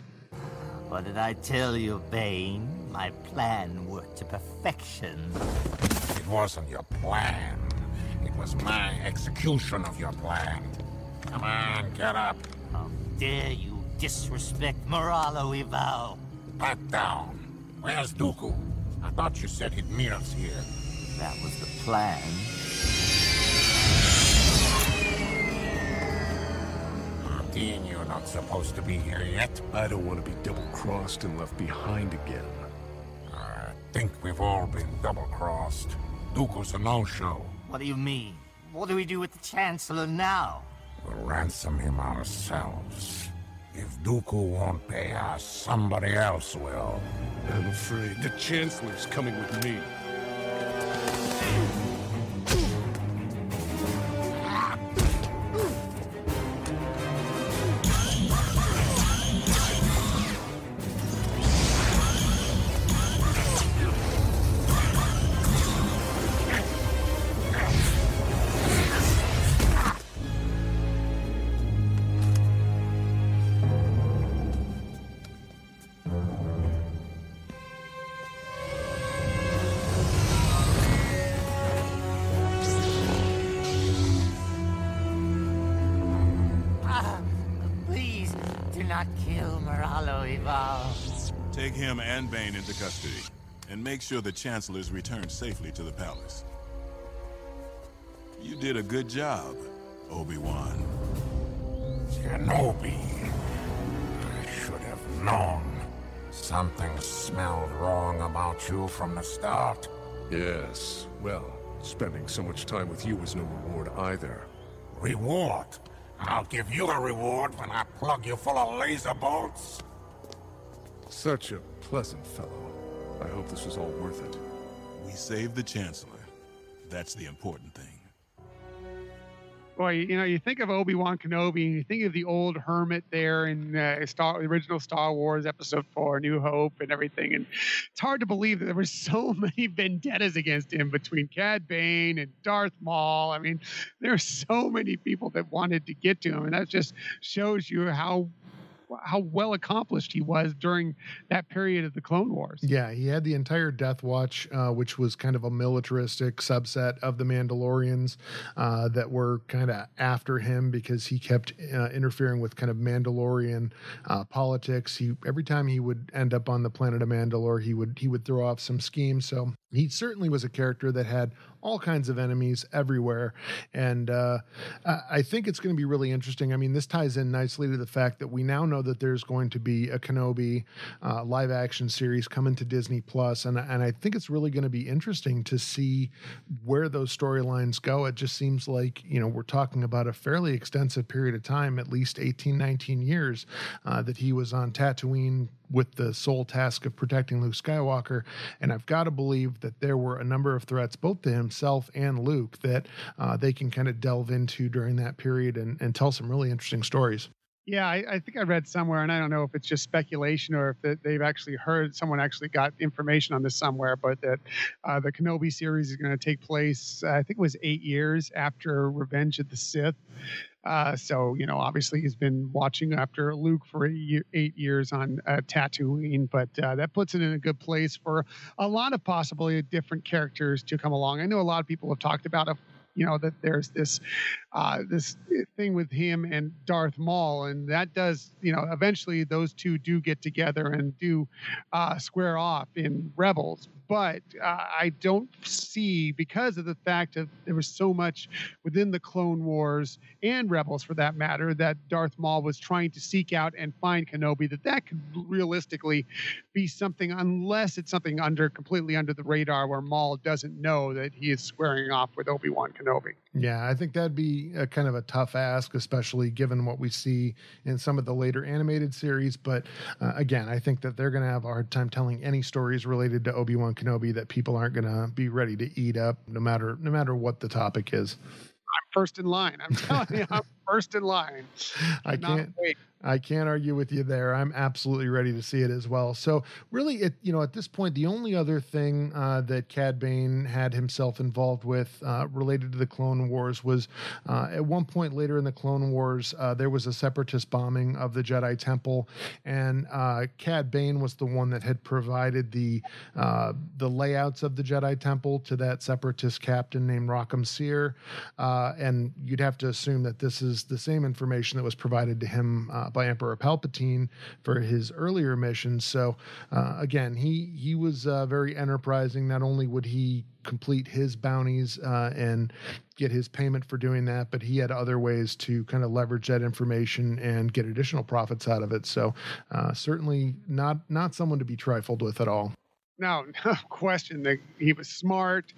What did I tell you, Bane? My plan worked to perfection. It wasn't your plan. It was my execution of your plan. Come on, get up. How dare you disrespect Moralo Eval? Back down. Where's Dooku? I thought you said he'd meet us here. That was the plan. Dean, you're not supposed to be here yet. I don't want to be double-crossed and left behind again. I think we've all been double-crossed. Dooku's a no-show. What do you mean? What do we do with the Chancellor now? We'll ransom him ourselves. If Dooku won't pay us, somebody else will. I'm afraid the Chancellor's coming with me. Make sure the Chancellor's returned safely to the palace. You did a good job, Obi-Wan. Kenobi. I should have known. Something smelled wrong about you from the start. Yes, well, spending so much time with you was no reward either. Reward? I'll give you a reward when I plug you full of laser bolts. Such a pleasant fellow. I hope this was all worth it. We saved the Chancellor. That's the important thing. Boy, you know, you think of Obi Wan Kenobi, and you think of the old hermit there in uh, Star, the original Star Wars Episode Four, New Hope, and everything. And it's hard to believe that there were so many vendettas against him between Cad Bane and Darth Maul. I mean, there are so many people that wanted to get to him, and that just shows you how how well accomplished he was during that period of the Clone Wars. Yeah, he had the entire Death Watch, uh, which was kind of a militaristic subset of the Mandalorians uh, that were kind of after him because he kept uh, interfering with kind of Mandalorian uh, politics. He every time he would end up on the planet of Mandalore, he would he would throw off some schemes. So he certainly was a character that had all kinds of enemies everywhere. And uh, I think it's going to be really interesting. I mean, this ties in nicely to the fact that we now know that there's going to be a Kenobi uh, live action series coming to Disney Plus, and and I think it's really going to be interesting to see where those storylines go. It just seems like you know we're talking about a fairly extensive period of time, at least 18, 19 years, uh, that he was on Tatooine with the sole task of protecting Luke Skywalker. And I've got to believe that there were a number of threats, both to himself and Luke, that uh, they can kind of delve into during that period and, and tell some really interesting stories. Yeah, I, I, think I read somewhere, and I don't know if it's just speculation or if they've actually heard someone actually got information on this somewhere, but that uh, the Kenobi series is going to take place, I think it was eight years after Revenge of the Sith. Uh, so, you know, obviously he's been watching after Luke for eight, year, eight years on uh, Tatooine, but uh, that puts it in a good place for a lot of possibly different characters to come along. I know a lot of people have talked about a you know that there's this uh, this thing with him and Darth Maul, and that does you know eventually those two do get together and do uh, square off in Rebels but uh, I don't see because of the fact that there was so much within the Clone Wars and Rebels, for that matter, that Darth Maul was trying to seek out and find Kenobi. That that could realistically be something, unless it's something under completely under the radar, where Maul doesn't know that he is squaring off with Obi Wan Kenobi. Yeah, I think that'd be a kind of a tough ask, especially given what we see in some of the later animated series. But uh, again, I think that they're going to have a hard time telling any stories related to Obi Wan Kenobi that people aren't going to be ready to eat up, no matter no matter what the topic is. I'm first in line. I'm telling you, I'm first in line. I can't wait. I can't argue with you there. I'm absolutely ready to see it as well. So, really, it you know at this point, the only other thing uh, that Cad Bane had himself involved with uh, related to the Clone Wars was uh, at one point later in the Clone Wars, uh, there was a separatist bombing of the Jedi Temple, and uh, Cad Bane was the one that had provided the uh, the layouts of the Jedi Temple to that separatist captain named Rockam Seer, and you'd have to assume that this is the same information that was provided to him uh, by Emperor Palpatine for his earlier missions. So uh, again, he he was uh, very enterprising. Not only would he complete his bounties uh, and get his payment for doing that, but he had other ways to kind of leverage that information and get additional profits out of it. So uh, certainly not not someone to be trifled with at all. No, no question that he was smart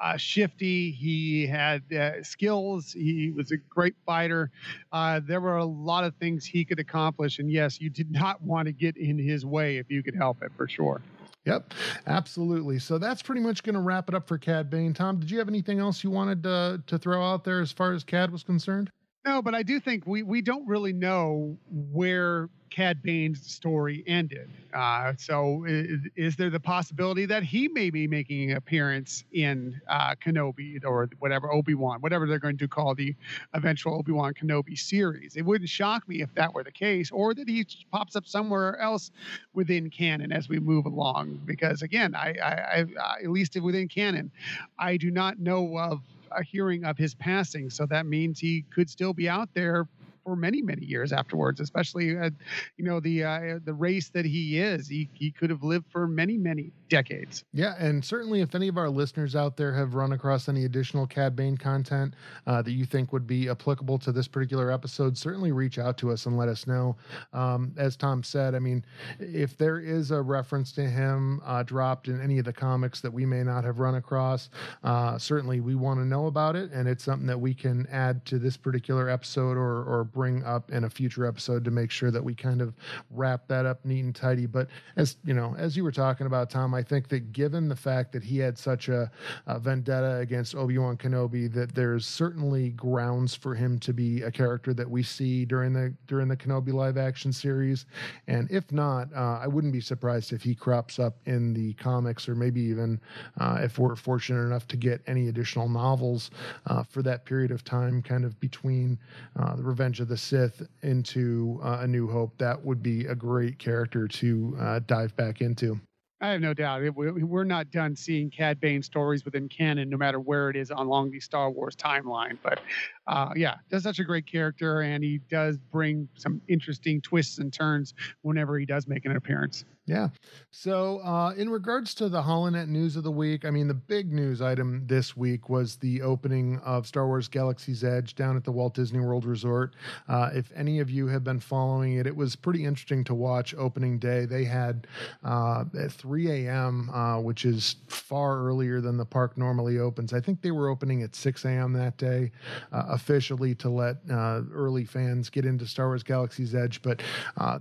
uh, shifty. He had uh, skills. He was a great fighter. Uh, there were a lot of things he could accomplish. And yes, you did not want to get in his way if you could help it, for sure. Yep, absolutely. So that's pretty much going to wrap it up for Cad Bane. Tom, did you have anything else you wanted to, to throw out there as far as Cad was concerned? No, but I do think we, we don't really know where Cad Bane's story ended. Uh, so, is, is, there the possibility that he may be making an appearance in uh, Kenobi or whatever Obi Wan, whatever they're going to call the eventual Obi Wan Kenobi series? It wouldn't shock me if that were the case, or that he pops up somewhere else within canon as we move along. Because again, I, I, I at least within canon, I do not know of a hearing of his passing. So that means he could still be out there for many many years afterwards especially uh, you know the uh, the race that he is he, he could have lived for many many decades. Yeah and certainly if any of our listeners out there have run across any additional cad bane content uh, that you think would be applicable to this particular episode certainly reach out to us and let us know. Um, as tom said i mean if there is a reference to him uh, dropped in any of the comics that we may not have run across uh, certainly we want to know about it and it's something that we can add to this particular episode or, or bring up in a future episode to make sure that we kind of wrap that up neat and tidy. But as you know, as you were talking about, Tom, I think that given the fact that he had such a, a vendetta against Obi Wan Kenobi, that there's certainly grounds for him to be a character that we see during the during the Kenobi live action series. And if not, uh, I wouldn't be surprised if he crops up in the comics or maybe even uh, if we're fortunate enough to get any additional novels uh, for that period of time, kind of between uh, the Revenge Revenge of the Sith into uh, A New Hope, that would be a great character to uh, dive back into. I have no doubt. We, we're not done seeing Cad Bane stories within canon, no matter where it is along the Star Wars timeline. But uh, yeah, does such a great character, and he does bring some interesting twists and turns whenever he does make an appearance. Yeah. So, uh, in regards to the Holonet news of the week, I mean, the big news item this week was the opening of Star Wars Galaxy's Edge down at the Walt Disney World Resort. Uh, if any of you have been following it, it was pretty interesting to watch opening day. They had uh, at 3 a.m., uh, which is far earlier than the park normally opens. I think they were opening at 6 a.m. that day uh, officially to let uh, early fans get into Star Wars Galaxy's Edge. But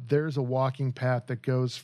there's a walking path that goes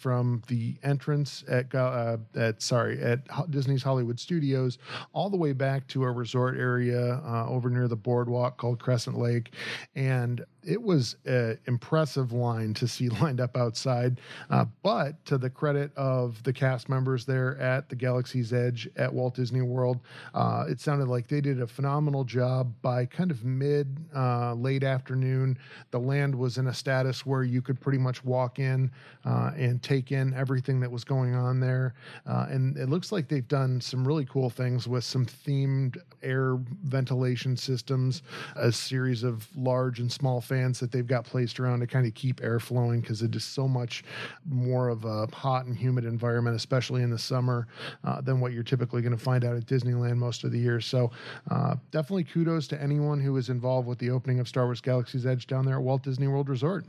the entrance at uh, at sorry at Disney's Hollywood Studios all the way back to a resort area uh, over near the boardwalk called Crescent Lake, and it was an impressive line to see lined up outside. Uh, but to the credit of the cast members there at the Galaxy's Edge at Walt Disney World, uh, it sounded like they did a phenomenal job by kind of mid uh, late afternoon. The land was in a status where you could pretty much walk in uh, and take in everything that was going on there. Uh, and it looks like they've done some really cool things with some themed air ventilation systems, a series of large and small fans fans that they've got placed around to kind of keep air flowing because it is so much more of a hot and humid environment, especially in the summer, uh, than what you're typically going to find out at Disneyland most of the year. So uh, definitely kudos to anyone who was involved with the opening of Star Wars Galaxy's Edge down there at Walt Disney World Resort.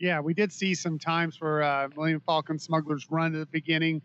Yeah, we did see some times where uh, Millennium Falcon Smuggler's Run at the beginning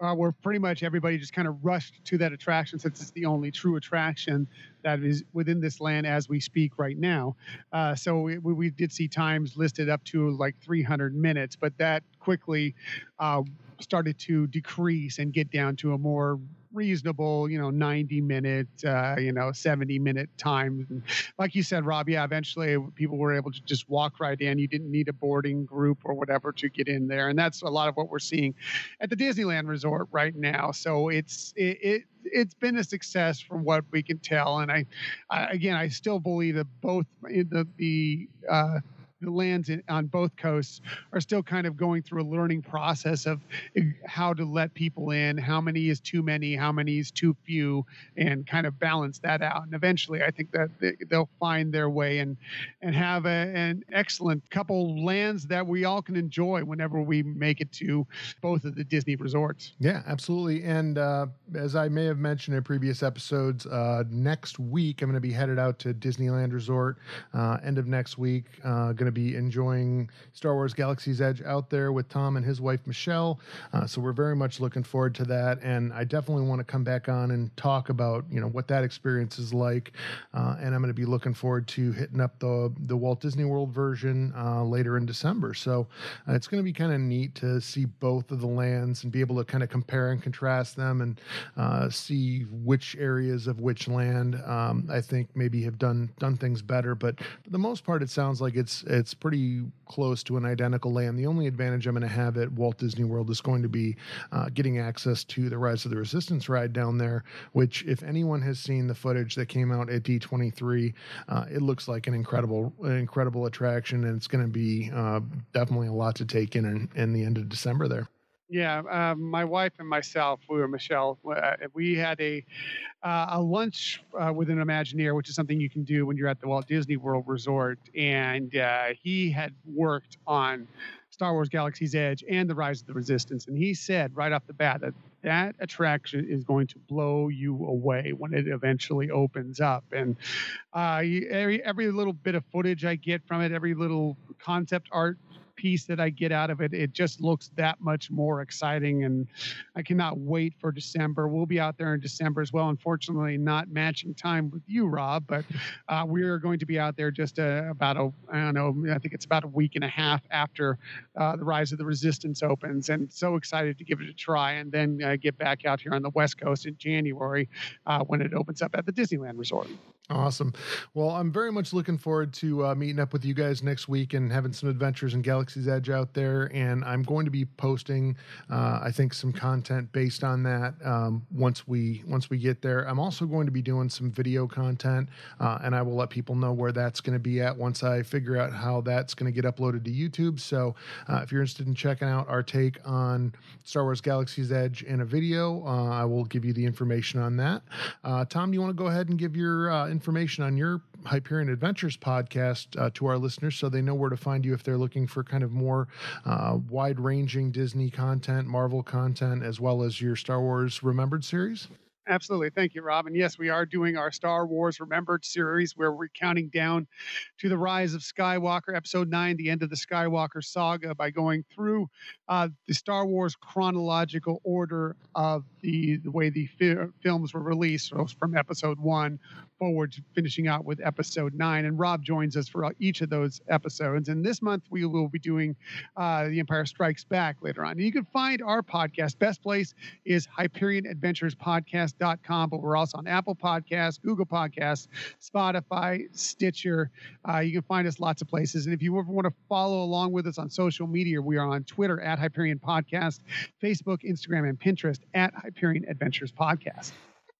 uh, where pretty much everybody just kind of rushed to that attraction since it's the only true attraction that is within this land as we speak right now. Uh, so we, we, did see times listed up to like 300 minutes, but that quickly uh, started to decrease and get down to a more reasonable, you know, 90 minute, uh, you know, 70 minute time. And like you said, Rob, yeah, eventually people were able to just walk right in. You didn't need a boarding group or whatever to get in there. And that's a lot of what we're seeing at the Disneyland Resort right now. So it's, it, it it's been a success from what we can tell. And I, I again, I still believe that both the, the, uh, lands in, on both coasts are still kind of going through a learning process of eh, how to let people in, how many is too many, how many is too few, and kind of balance that out. And eventually, I think that they'll find their way and and have a, an excellent couple lands that we all can enjoy whenever we make it to both of the Disney resorts. Yeah, absolutely. And uh, as I may have mentioned in previous episodes, uh, next week I'm going to be headed out to Disneyland Resort. Uh, end of next week, uh, going to be enjoying Star Wars Galaxy's Edge out there with Tom and his wife Michelle. Uh, so we're very much looking forward to that, and I definitely want to come back on and talk about you know what that experience is like. Uh, and I'm going to be looking forward to hitting up the the Walt Disney World version uh, later in December. So uh, it's going to be kind of neat to see both of the lands and be able to kind of compare and contrast them and uh, see which areas of which land um, I think maybe have done done things better. But for the most part, it sounds like it's it's pretty close to an identical land. The only advantage I'm going to have at Walt Disney World is going to be uh, getting access to the Rise of the Resistance ride down there, which, if anyone has seen the footage that came out at D23, uh, it looks like an incredible, an incredible attraction, and it's going to be uh, definitely a lot to take in, in in the end of December there. Yeah, uh, my wife and myself, we were Michelle. Uh, we had a uh, a lunch uh, with an Imagineer, which is something you can do when you're at the Walt Disney World Resort, and uh, he had worked on Star Wars Galaxy's Edge and the Rise of the Resistance, and he said right off the bat that that attraction is going to blow you away when it eventually opens up. And uh, every every little bit of footage I get from it, every little concept art piece that I get out of it, it just looks that much more exciting. And I cannot wait for December. We'll be out there in December as well. Unfortunately, not matching time with you, Rob, but uh, we are going to be out there just uh, about a, I don't know, I think it's about a week and a half after uh, the Rise of the Resistance opens. And so excited to give it a try and then uh, get back out here on the West Coast in January uh, when it opens up at the Disneyland Resort. Awesome. Well, I'm very much looking forward to uh, meeting up with you guys next week and having some adventures in Galaxy's Edge out there. And I'm going to be posting, uh, I think, some content based on that um, once we once we get there. I'm also going to be doing some video content, uh, and I will let people know where that's going to be at once I figure out how that's going to get uploaded to YouTube. So, uh, if you're interested in checking out our take on Star Wars Galaxy's Edge in a video, uh, I will give you the information on that. Uh, Tom, do you want to go ahead and give your information on your Hyperion Adventures podcast uh, to our listeners so they know where to find you if they're looking for kind of more uh, wide ranging Disney content, Marvel content, as well as your Star Wars Remembered series? Absolutely. Thank you, Rob. And yes, we are doing our Star Wars Remembered series where we're counting down to the rise of Skywalker, episode nine, the end of the Skywalker saga, by going through uh, the Star Wars chronological order of the, the way the fi- films were released so from episode one forward to finishing out with episode nine. And Rob joins us for each of those episodes. And this month we will be doing uh, The Empire Strikes Back later on. And you can find our podcast. Best place is Hyperion Adventures Podcast podcast.com, but we're also on Apple Podcasts, Google Podcasts, Spotify, Stitcher. Uh, you can find us lots of places. And if you ever want to follow along with us on social media, we are on Twitter at Hyperion Podcast, Facebook, Instagram, and Pinterest at Hyperion Adventures Podcast.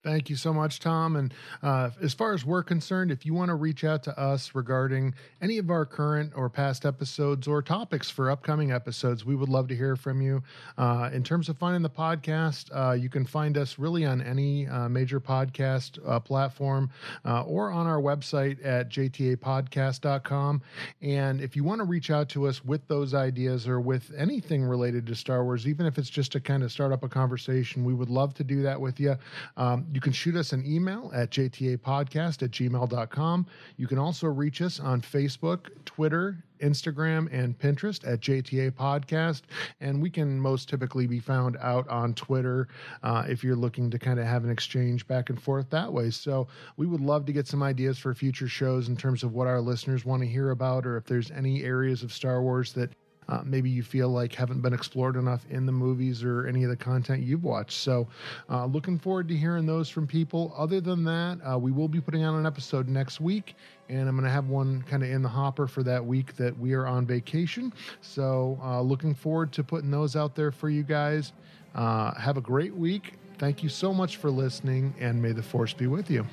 Thank you so much, Tom. And uh, as far as we're concerned, if you want to reach out to us regarding any of our current or past episodes or topics for upcoming episodes, we would love to hear from you. Uh, in terms of finding the podcast, uh, you can find us really on any uh, major podcast uh, platform uh, or on our website at jtapodcast.com. And if you want to reach out to us with those ideas or with anything related to Star Wars, even if it's just to kind of start up a conversation, we would love to do that with you. Um, you can shoot us an email at jtapodcast at gmail.com. You can also reach us on Facebook, Twitter, Instagram, and Pinterest at JTA Podcast. And we can most typically be found out on Twitter uh, if you're looking to kind of have an exchange back and forth that way. So we would love to get some ideas for future shows in terms of what our listeners want to hear about, or if there's any areas of Star Wars that uh, maybe you feel like haven't been explored enough in the movies or any of the content you've watched. So, uh, looking forward to hearing those from people. Other than that, uh, we will be putting out an episode next week, and I'm going to have one kind of in the hopper for that week that we are on vacation. So, uh, looking forward to putting those out there for you guys. Uh, have a great week. Thank you so much for listening, and may the force be with you.